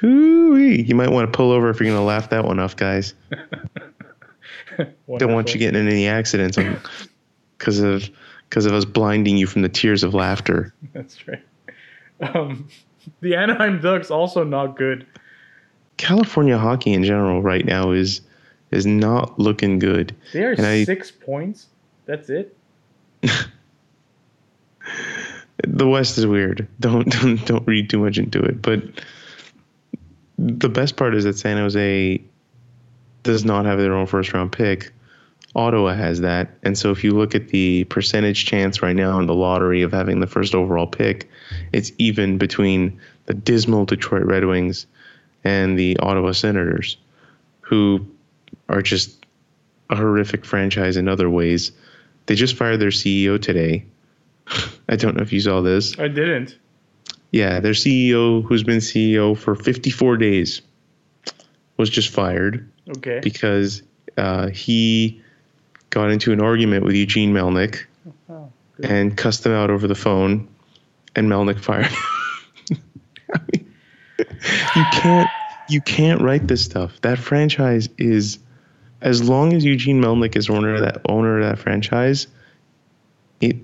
Hoo-wee. You might want to pull over if you're going to laugh that one off, guys. Don't want you getting in any accidents because of because of us blinding you from the tears of laughter. That's right. Um, the Anaheim Ducks also not good. California hockey in general right now is is not looking good. They are And I- six points. That's it. The West is weird. Don't don't don't read too much into it. But the best part is that San Jose does not have their own first round pick. Ottawa has that. And so if you look at the percentage chance right now in the lottery of having the first overall pick, it's even between the dismal Detroit Red Wings and the Ottawa Senators, who are just a horrific franchise in other ways. They just fired their CEO today. I don't know if you saw this. I didn't. Yeah, their CEO, who's been CEO for 54 days, was just fired Okay. because uh, he got into an argument with Eugene Melnyk Oh, and cussed him out over the phone, and Melnyk fired. him. I mean, you can't you can't write this stuff. That franchise is as long as Eugene Melnyk is owner of that owner of that franchise, it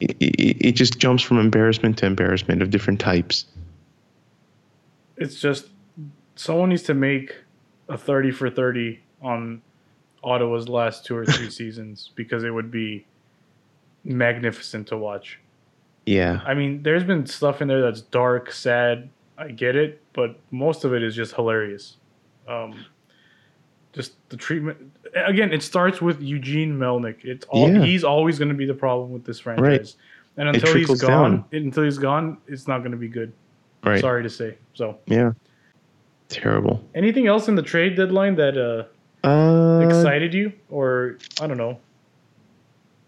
it, it, it just jumps from embarrassment to embarrassment of different types. It's just someone needs to make a thirty for thirty on Ottawa's last two or three seasons because it would be magnificent to watch. Yeah. I mean, there's been stuff in there that's dark, sad. I get it, but most of it is just hilarious. Um, just the treatment. Again, it starts with Eugene Melnyk. It's all Yeah. he's always going to be the problem with this franchise. And until he's gone, until he's gone, it's not going to be good. Right. Sorry to say. So, Yeah. Terrible. anything else in the trade deadline that uh, Uh, excited you, or I don't know,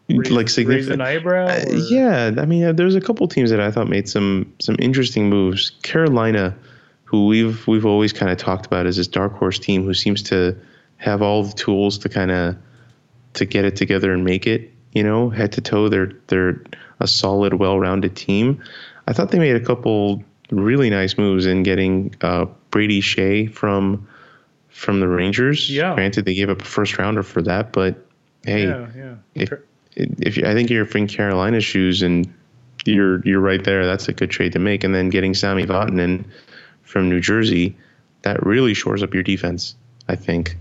raise, like raise significant. an eyebrow? Uh, yeah, I mean, uh, there's a couple teams that I thought made some some interesting moves. Carolina, who we've we've always kind of talked about as this dark horse team, who seems to have all the tools to kind of to get it together and make it. You know, head to toe, they're they're a solid, well-rounded team. I thought they made a couple really nice moves in getting uh, Brady Skjei from from the Rangers. Yeah. Granted, they gave up a first rounder for that, but hey, yeah, yeah. if if you, I think you're in Carolina shoes and you're you're right there, that's a good trade to make. And then getting Sammy Vatanen from New Jersey, that really shores up your defense. I think.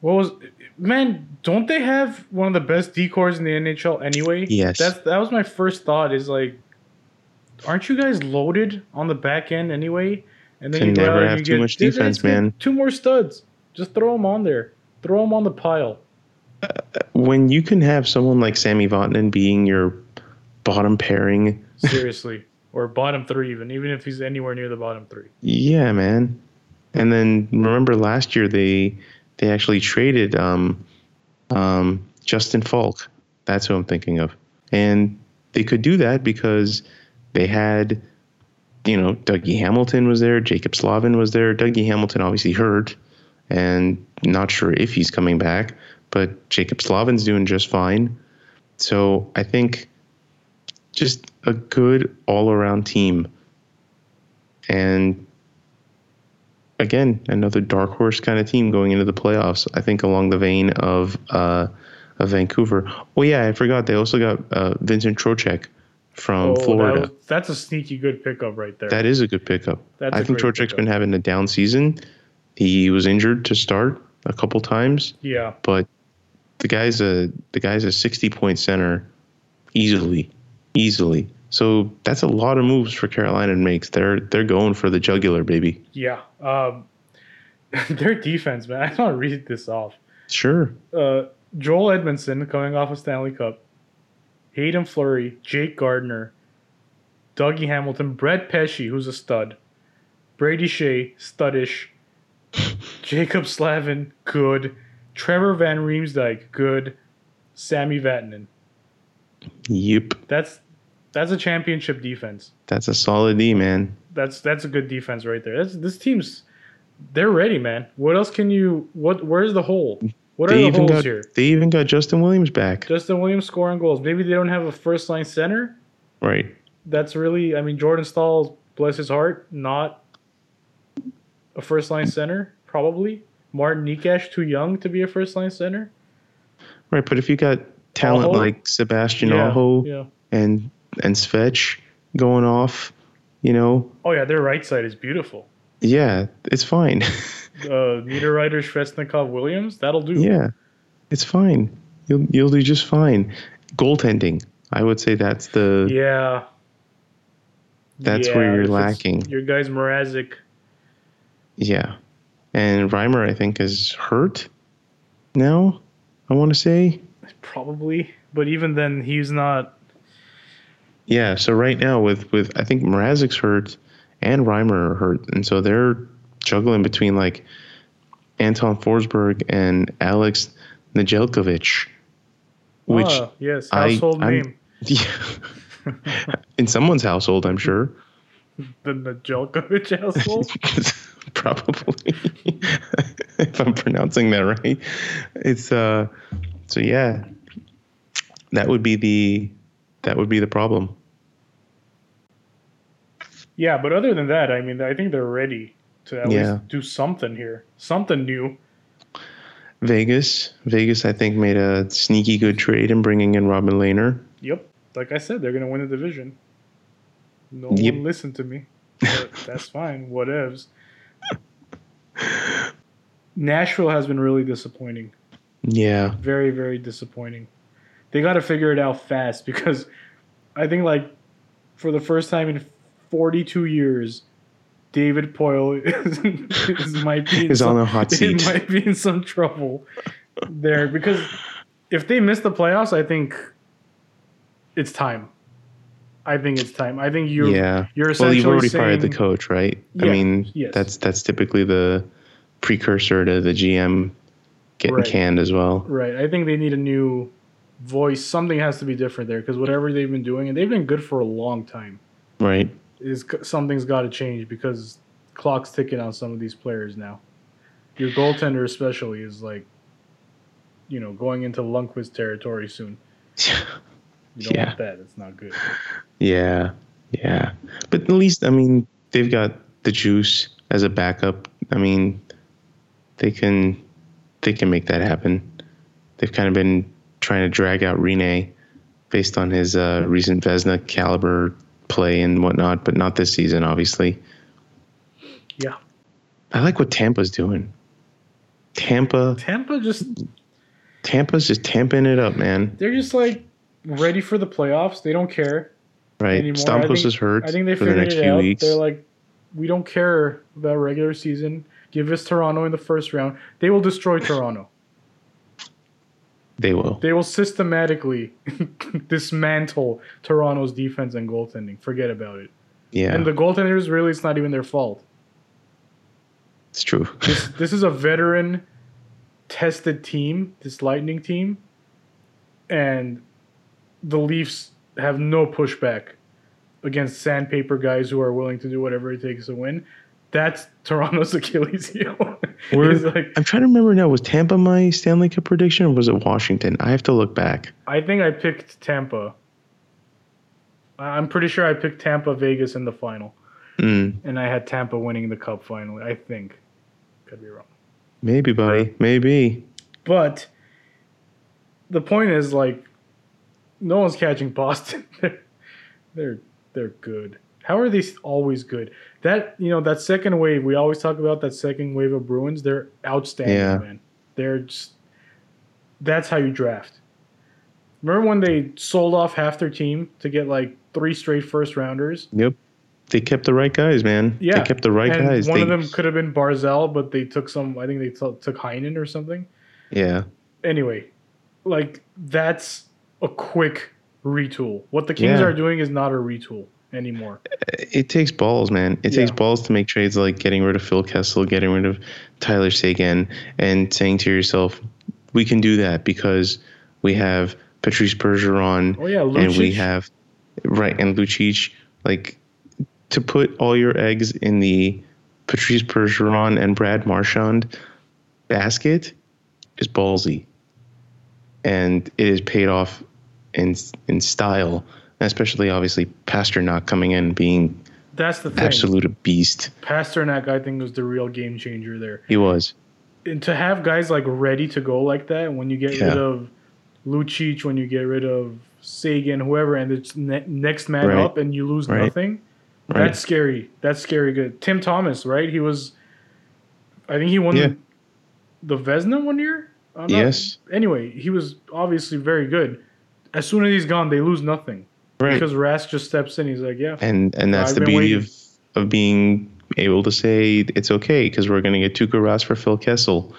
What was man? Don't they have one of the best D-corps in the NHL anyway? Yes. That's that was my first thought. Is like, aren't you guys loaded on the back end anyway? And Can you never have too get- much defense, man. Two more studs. Just throw them on there. Throw them on the pile. When you can have someone like Sammy Vatanen being your bottom pairing, Seriously, or bottom three even, even if he's anywhere near the bottom three. yeah, man. And then remember last year they they actually traded um, um, Justin Faulk. That's who I'm thinking of. And they could do that because they had, you know, Dougie Hamilton was there, Jaccob Slavin was there. Dougie Hamilton obviously hurt and not sure if he's coming back, but Jaccob Slavin's doing just fine. So I think just a good all around team. And again, another dark horse kind of team going into the playoffs. I think along the vein of uh, of Vancouver. Oh yeah, I forgot they also got uh, Vincent Trocheck from Oh, that Florida. was- that's a sneaky good pickup right there. that is a good pickup. That's I think Trocheck's been having a down season. He was injured to start a couple times, yeah, but the guy's a the guy's a sixty point center easily, easily. So that's a lot of moves for Carolina makes. They're they're going for the jugular, baby. yeah. Um, their defense, man. I want to read this off. Sure. uh, Joel Edmundson coming off a Stanley Cup, Haydn Fleury, Jake Gardiner, Dougie Hamilton, Brett Pesce, who's a stud, Brady Skjei, studdish, Jaccob Slavin, good, Trevor Van Riemsdyk, good, Sammy Vatanen. Yep. That's that's a championship defense. That's a solid D, man. That's that's a good defense right there. That's, this team's they're ready, man. What else can you? What? Where's the hole? What are They the even holes got here? they even got Justin Williams back. Justin Williams scoring goals. Maybe they don't have a first line center. right. That's really, I mean, Jordan Staal, bless his heart, not a first line center, probably. Martin Necas, too young to be a first line center. Right, but if you got talent Aho? like Sebastian yeah, Aho yeah. and and Svetch going off, you know, Oh, yeah, their right side is beautiful. Yeah, it's fine. Uh, Niederreiter, Svechnikov, Williams, that'll do. yeah, it's fine. You'll you'll do just fine. Goaltending, I would say that's the Yeah. That's Yeah, where you're lacking. Your guy's Mrazek. yeah, and Reimer I think is hurt now. I want to say Probably. But even then, he's not. yeah. So right now with with I think Mrazek's hurt and Reimer are hurt, and so they're juggling between like Anton Forsberg and Alex Nedeljkovic, which Ah, yes, household I'm- name. Yeah. In someone's household, I'm sure. The Najelkovic household. Probably. if I'm pronouncing that right. It's uh so yeah. That would be the that would be the problem. Yeah, but other than that, I mean, I think they're ready to at Yeah. least do something here. Something new. Vegas. Vegas I think made a sneaky good trade in bringing in Robin Lehner. Yep. Like I said, they're going to win the division. No Yep. one listened to me. But that's fine. Whatevs. Nashville has been really disappointing. Yeah. very very disappointing they got to figure it out fast because i think like for the first time in 42 years david poile is, is might be Is on some, a hot he seat. might be in some trouble there because if they miss the playoffs i think it's time i think it's time i think you're yeah. you're essentially Well, you've already saying, fired the coach, right? I mean, yes. that's that's typically the precursor to the GM getting Right. canned as well. Right. I think they need a new voice. Something has to be different there because whatever they've been doing, and they've been good for a long time, Right? Is something's got to change because clock's ticking on some of these players now. Your goaltender, especially, is like, you know, going into Lundqvist territory soon. You don't Yeah. want that. It's not good. Yeah, yeah. But at least, I mean, they've got the juice as a backup. I mean, they can they can make that happen. They've kind of been trying to drag out Rinne based on his uh, recent Vezina caliber play and whatnot, but not this season, obviously. Yeah. I like what Tampa's doing. Tampa, Tampa just Tampa's just tamping it up, man. they're just like ready for the playoffs. They don't care. Right? anymore. Stamkos think- is hurt I think they for the figured next it few out. weeks. They're like, we don't care about regular season. Give us Toronto in the first round. They will destroy Toronto. They will. They will systematically dismantle Toronto's defense and goaltending. Forget about it. Yeah, And the goaltenders really, it's not even their fault. it's true. This this is a veteran, tested team. This Lightning team, and the Leafs have no pushback against sandpaper guys who are willing to do whatever it takes to win. That's Toronto's Achilles heel. Like I'm trying to remember now. Was Tampa my Stanley Cup prediction, or was it Washington? I have to look back. I think I picked Tampa. I'm pretty sure I picked Tampa Vegas in the final, Mm, and I had Tampa winning the cup finally. I think, could be wrong. maybe, buddy. Maybe. But the point is, like, no one's catching Boston. they're, they're they're good. How are they always good? That you know that second wave we always talk about that second wave of Bruins. They're outstanding, Yeah. man. They're just that's how you draft. Remember when they sold off half their team to get like three straight first rounders? Yep. They kept the right guys, man. Yeah, They kept the right and guys. One They- of them could have been Barzal, but they took some. I think they t- took Heinen or something. Yeah. anyway, like that's a quick retool. What the Kings Yeah. are doing is not a retool anymore. It takes balls, man. It takes balls to make trades like getting rid of Phil Kessel, getting rid of Tyler Seguin, and saying to yourself, we can do that because we have Patrice Bergeron Oh yeah, and we have right and Lucic. Like to put all your eggs in the Patrice Bergeron and Brad Marchand basket is ballsy, and it is paid off in in style, especially obviously Pastrnak coming in being That's the thing. absolute beast. Pastrnak, I think, was the real game changer there. He was. And to have guys like ready to go like that, when you get Yeah. rid of Lucic, when you get rid of Seguin, whoever, and it's ne- next man Right. up, and you lose Right. nothing, Right. that's scary. That's scary good. Tim Thomas, right? He was, I think he won Yeah. the Vezina one year. I'm not- Yes. Anyway, he was obviously very good. As soon as he's gone, they lose nothing Right. because Rask just steps in. He's like, yeah, and and that's I've the beauty waiting. of of being able to say it's okay because we're going to get Tuukka Rask for Phil Kessel,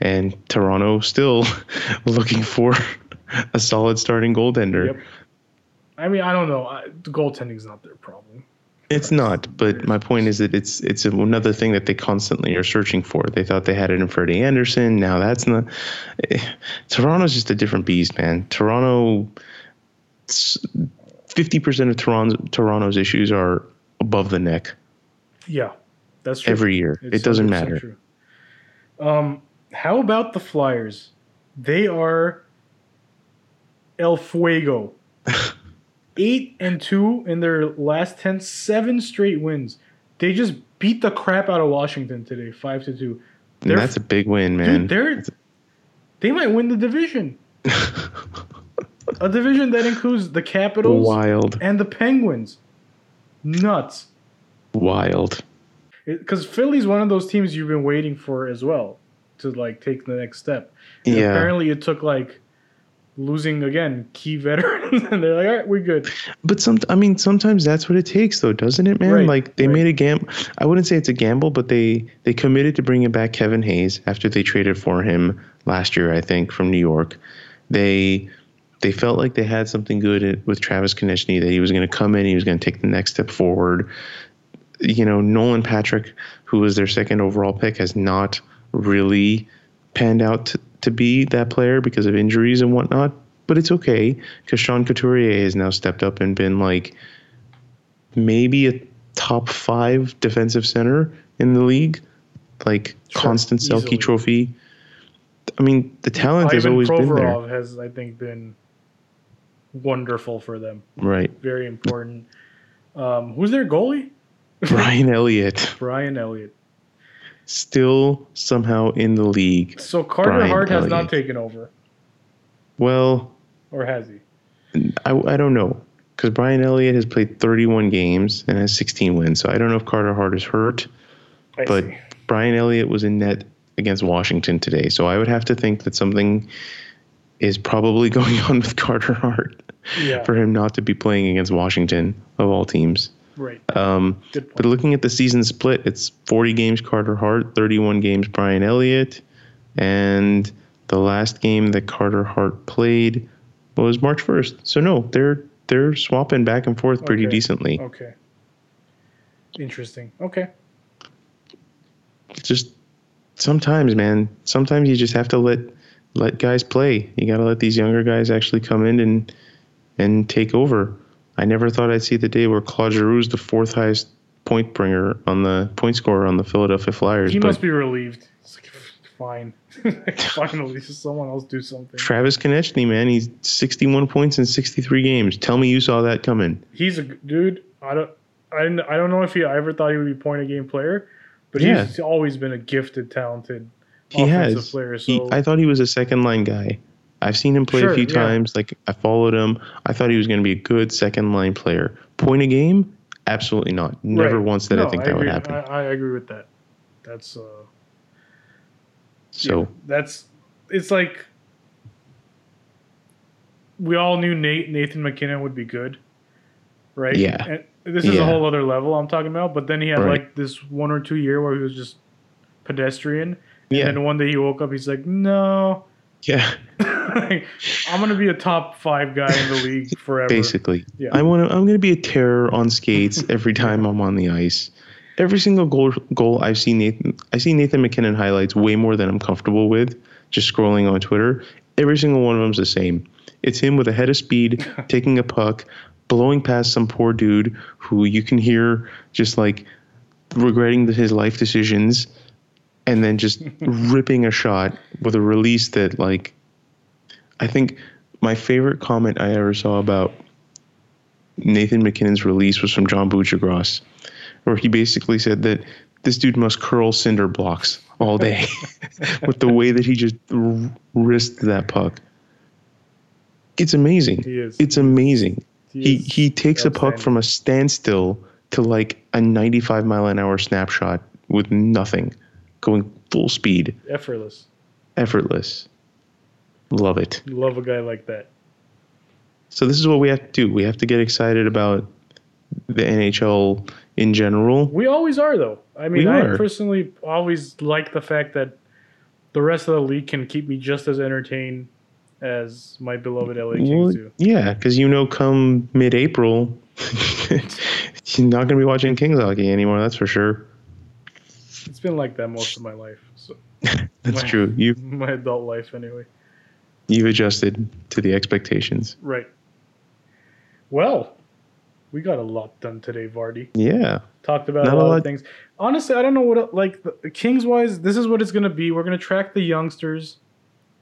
and Toronto still looking for a solid starting goaltender. Yep. I mean, I don't know. I, the goaltending is not their problem. It's not, but my point is that it's it's another thing that they constantly are searching for. They thought they had it in Freddie Andersen. Now that's not. eh, Toronto's just a different beast, man. Toronto. Fifty percent of Toronto, Toronto's issues are above the neck Yeah, that's true. every year. It's it doesn't matter. True. Um, how about the Flyers? They are El Fuego. Eight and two in their last 10, seven straight wins. They just beat the crap out of Washington today, five to two. They're- that's a big win, man. Dude, they're they might win the division. a division that includes the Capitals wild, and the Penguins. Nuts. wild. because Philly's one of those teams you've been waiting for as well to like take the next step. And Yeah. Apparently, it took like losing again key veterans, and they're like, "All right, we're good." But some, I mean, sometimes that's what it takes, though, doesn't it, man? Right, like they right. made a gamble. I wouldn't say it's a gamble, but they they committed to bringing back Kevin Hayes after they traded for him last year, I think, from New York. They they felt like they had something good at, with Travis Konecny that he was going to come in, he was going to take the next step forward. You know, Nolan Patrick, who was their second overall pick, has not really panned out to, to be that player because of injuries and whatnot. But it's okay because Sean Couturier has now stepped up and been like maybe a top five defensive center in the league, like Sure, constant Selke easily. Trophy. I mean, the talent has Ivan always been there, Provorov has, I think, been wonderful for them. right? Very important. Um, who's their goalie? Brian Elliott Brian Elliott. still somehow in the league. So Carter Brian Hart has not taken over, Well, or has he? I, I don't know because Brian Elliott has played 31 games and has 16 wins. So I don't know if Carter Hart is hurt, I but see. Brian Elliott was in net against Washington today. So I would have to think that something is probably going on with Carter Hart Yeah, for him not to be playing against Washington of all teams. right. Um, but looking at the season split, it's 40 games Carter Hart, 31 games Brian Elliott, and the last game that Carter Hart played was March 1st. So no, they're they're swapping back and forth pretty Okay. decently. Okay. Interesting. Okay. Just sometimes, man, sometimes you just have to let let guys play. You got to let these younger guys actually come in and and take over. I never thought I'd see the day where Claude Giroux is the fourth highest point bringer on the point scorer on the Philadelphia Flyers. He must be relieved. It's like, fine. Finally, someone else do something. Travis Konecny, man, he's 61 points in 63 games. Tell me you saw that coming. He's a dude. I don't. I didn't, I don't know if he I ever thought he would be a point a game player, but Yeah. he's always been a gifted, talented He offensive has. player. He, So I thought he was a second line guy. I've seen him play Sure, a few yeah. times. Like I followed him. I thought he was going to be a good second line player. Point a game? Absolutely not. Never Right. once did I No, think that would happen. I, I agree with that. That's uh. so yeah, that's it's like we all knew Nate Nathan MacKinnon would be good, right? Yeah. And this is a whole other level I'm talking about. But then he had Right. like this one or two year where he was just pedestrian. yeah, And then one day he woke up, he's like, no, yeah, I'm gonna be a top five guy in the league forever. basically. Yeah. I want to. I'm going to be a terror on skates every time I'm on the ice. Every single goal goal I've seen Nathan I see Nathan MacKinnon highlights way more than I'm comfortable with just scrolling on Twitter. Every single one of them's the same. It's him with a head of speed, taking a puck, blowing past some poor dude who you can hear just like regretting his life decisions. And then just ripping a shot with a release that like I think my favorite comment I ever saw about Nathan MacKinnon's release was from John Buccigross, where he basically said that this dude must curl cinder blocks all day with the way that he just r- risked that puck. It's amazing. He is. It's amazing. He He is he takes a puck from a standstill to like a 95 mile an hour snapshot with nothing, going full speed, Effortless. effortless. Love it. Love a guy like that. So this is what we have to do. We have to get excited about the NHL in general. We always are, though. I mean, I personally always like the fact that the rest of the league can keep me just as entertained as my beloved LA Kings Well, do. yeah, because you know, come mid-April, you're not going to be watching Kings hockey anymore. That's for sure. It's been like that most of my life. So That's My- true. You've my adult life, anyway. you've adjusted to the expectations. Right. Well, we got a lot done today, Vardy. Yeah. Talked about Not a a lot, lot. of things. Honestly, I don't know what like the, Kings wise. This is what it's gonna be. We're gonna track the youngsters.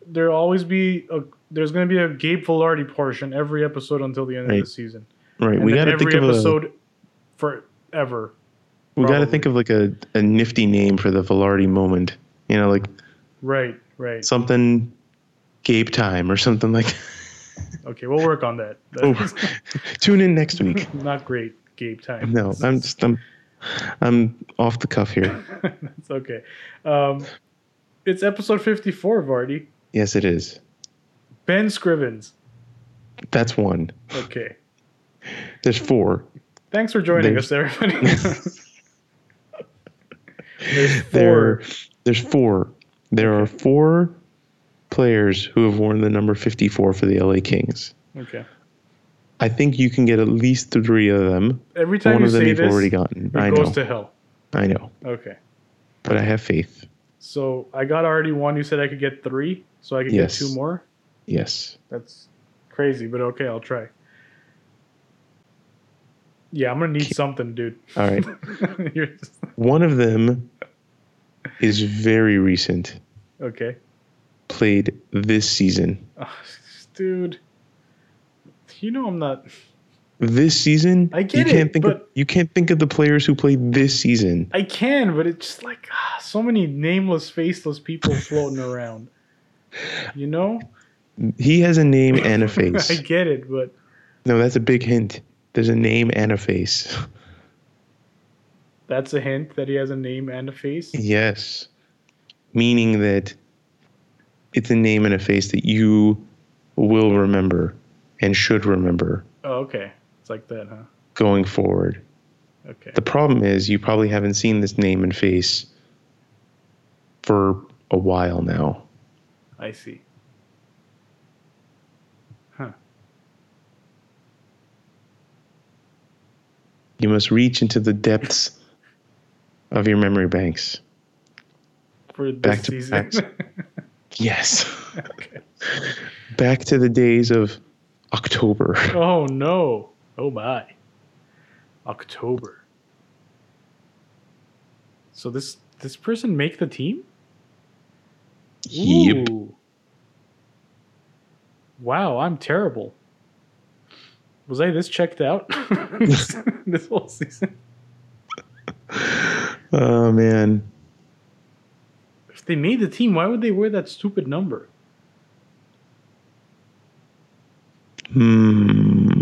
There'll always be a. There's gonna be a Gabe Vilardi portion every episode until the end Right. of the season. Right. And we got to every think of a episode forever. We got to think of like a, a nifty name for the Vilardi moment. You know, like Right. Right. something Gabe time or something like. Okay, we'll work on that. Oh, tune in next week. not great, Gabe time. No, I'm just I'm I'm off the cuff here. That's okay. Um, it's episode 54, Vardy. Yes, it is. Ben Ben Scrivens. That's one. Okay. There's four. Thanks for joining There's- us, everybody. There's There, four. there's four. There are four players who have worn the number 54 for the LA Kings. Okay. I think you can get at least three of them. Every time One you of them say you've this, already gotten. it I goes know. to hell. I know. Okay. But I have faith. So I got already one. You said I could get three, so I could Yes. get two more. Yes. That's crazy, but okay, I'll try. Yeah, I'm gonna need something, dude. All right. One of them is very recent. okay, Played this season. Ah, dude. You know I'm not. This season, I get you can't it, think of you can't think of the players who played this season. I can, but it's just like ah, so many nameless, faceless people floating around. You know, He has a name and a face. I get it, but No, that's a big hint. There's a name and a face. that's a hint that he has a name and a face. Yes. Meaning that it's a name and a face that you will remember and should remember Oh, okay, it's like that, huh? going forward. Okay. The problem is you probably haven't seen this name and face for a while now. I see. You must reach into the depths of your memory banks. For this Back to season. backs. Yes. okay. Back to the days of October. Oh no. Oh my. October. So this this person make the team? Yep. Ooh. Wow, I'm terrible. Was I this checked out this, whole season? Oh man. If they made the team, why would they wear that stupid number? Hmm.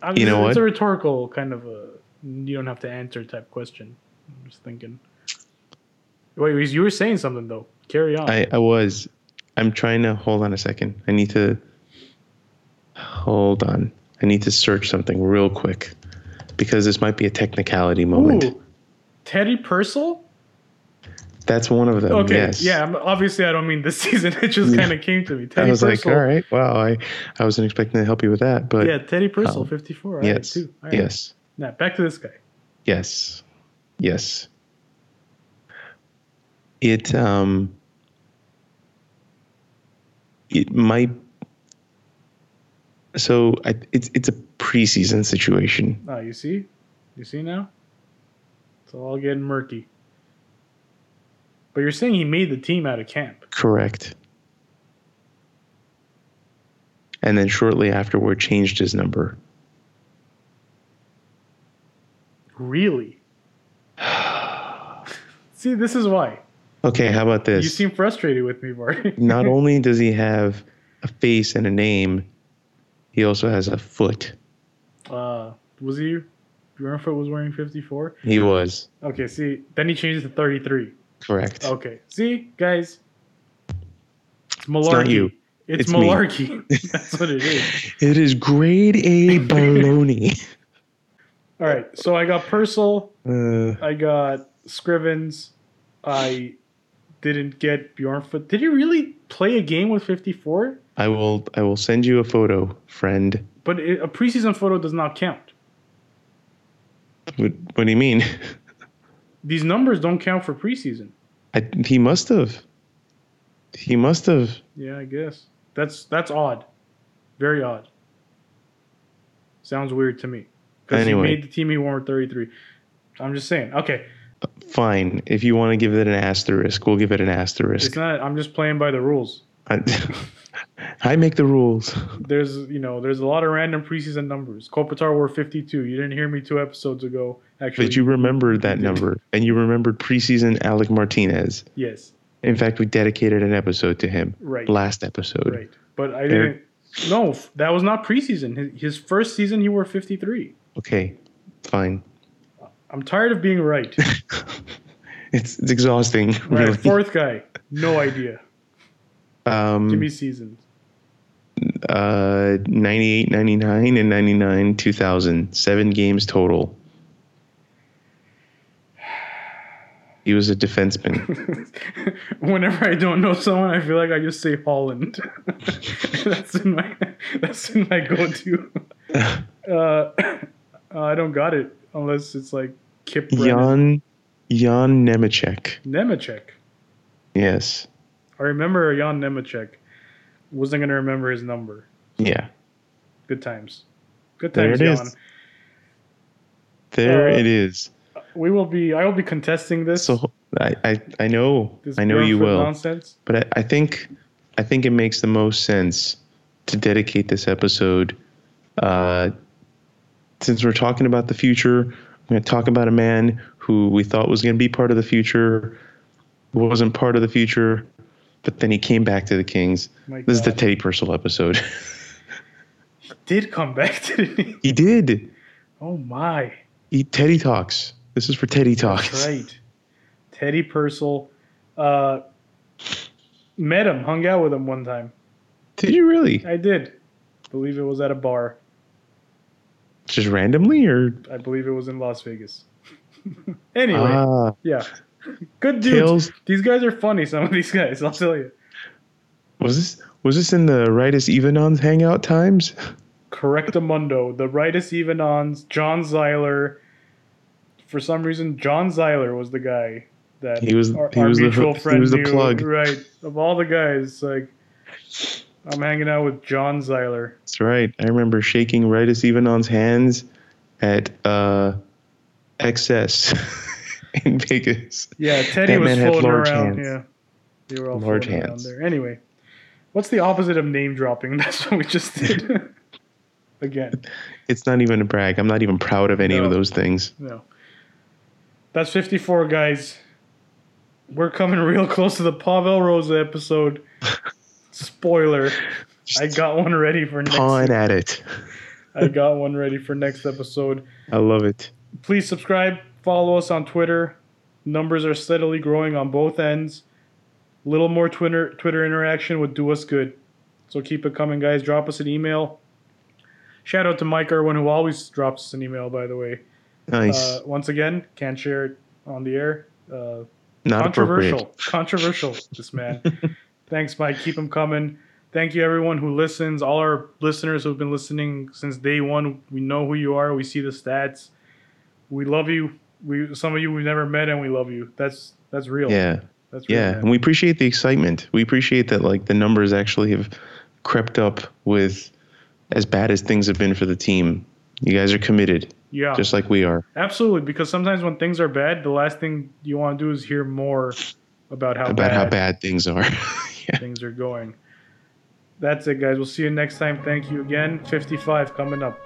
I You know it's what? a rhetorical kind of a you don't have to answer type question. I'm just thinking. Wait, you were saying something though. Carry on. I, I was. I'm trying to hold on a second. I need to hold on. I need to search something real quick because this might be a technicality moment. Ooh, Teddy Purcell. That's one of them. Okay, yes. yeah. Obviously, I don't mean this season. It just kind of came to me. I Teddy was like, Purcell. all right, wow. I, I wasn't expecting to help you with that, but Yeah, Teddy Purcell, Um, 54. All right, yes, too. All right. yes, Now back to this guy. yes, yes. It um. It might. So I, it's it's a preseason situation. Oh, you see, you see now. It's all getting murky. But you're saying he made the team out of camp. Correct. And then shortly afterward changed his number. Really? See, this is why. Okay, how about this? You seem frustrated with me, Bart. Not only does he have a face and a name, he also has a foot. uh, was he? Bjornfot was wearing 54? He was. Okay, see, then he changed it to 33. Correct. Okay, see, guys? It's malarkey. not you. It's, It's me. malarkey. That's what it is. It is grade A baloney. All right, so I got Purcell. Uh, I got Scrivens. I didn't get Bjornfot. Did you really play a game with 54? I will I will send you a photo, friend. But a preseason photo does not count. What, what do you mean? These numbers don't count for preseason. I, he must have. He must have. Yeah, I guess. That's that's odd. Very odd. Sounds weird to me. Because Anyway. he made the team he won 33. I'm just saying. Okay. Fine. If you want to give it an asterisk, we'll give it an asterisk. It's not I'm just playing by the rules. I, I make the rules. There's you know, there's a lot of random preseason numbers. Kopitar wore 52. You didn't hear me two episodes ago. Actually, But you remembered that number, and you remembered preseason Alec Martinez. yes, In fact, we dedicated an episode to him. Right. Last episode. right. But I didn't. No, that was not preseason. His, his first season, he wore 53. Okay. Fine. I'm tired of being right. It's it's exhausting. Right, Really. fourth guy, no idea. Um, Give me seasons. uh, 98, 99, and 99, 2000. Seven games total. He was a defenseman. Whenever I don't know someone, I feel like I just say Holland. that's in my that's in my go-to. Uh, I don't got it unless it's like Kip. Jan Jan Nemecek. Nemecek. Yes. I remember Jan Nemecek. Wasn't gonna remember his number. Yeah. Good times. Good There times, it is. Jan. There Uh, it is. We will be. I will be contesting this. So I, I, I know I know you will. Nonsense. But I, I think I think it makes the most sense to dedicate this episode. Uh, since we're talking about the future, I'm going to talk about a man who we thought was going to be part of the future, wasn't part of the future, but then he came back to the Kings. My This is the Teddy Purcell episode. He did come back, didn't he? he did. Oh my. He Teddy talks. This is for Teddy talks. That's right. Teddy Purcell. Uh, met him, hung out with him one time. Did you really? I did. believe it was at a bar. Just randomly, or I believe it was in Las Vegas. anyway, ah, yeah. Good dudes. Tales. These guys are funny, some of these guys, I'll tell you. Was this was this in the Rightus Evenons hangout times? Correctamundo, the Rightus Evenons, John Zeiler. For some reason, John Zeiler was the guy that He was- our, he our was the- mutual he was the knew. plug. Right. Of all the guys, like I'm hanging out with John Zeiler. That's right. I remember shaking Rightus Evenon's hands at uh, XS in Vegas. Yeah, Teddy That was floating around. hands. Yeah, they were all Large floating around there. Anyway, what's the opposite of name dropping? That's what we just did. Again, It's not even a brag. I'm not even proud of any No. of those things. no. That's 54, guys. We're coming real close to the Pavel Rosa episode. Spoiler. I got one ready for next. Pawn at it. I got one ready for next episode. I love it. Please subscribe, follow us on Twitter. Numbers are steadily growing on both ends. A little more Twitter Twitter interaction would do us good. So keep it coming, guys. Drop us an email. Shout out to Mike Irwin, who always drops us an email, by the way. Nice. Uh, once again, can't share it on the air. Uh, not controversial. Controversial, this man. Thanks, Mike. Keep them coming. Thank you, everyone who listens. All our listeners who've been listening since day one. We know who you are. We see the stats. We love you we some of you we've never met and we love you. That's that's real. Yeah. That's real, yeah, man. and we appreciate the excitement. We appreciate that like the numbers actually have crept up with as bad as things have been for the team. You guys are committed. Yeah. Just like we are. Absolutely, because sometimes when things are bad, the last thing you want to do is hear more about how about bad how bad things are. yeah. Things are going. That's it guys. We'll see you next time. Thank you again. 55 coming up.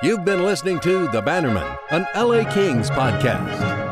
You've been listening to The Bannerman, an LA Kings podcast.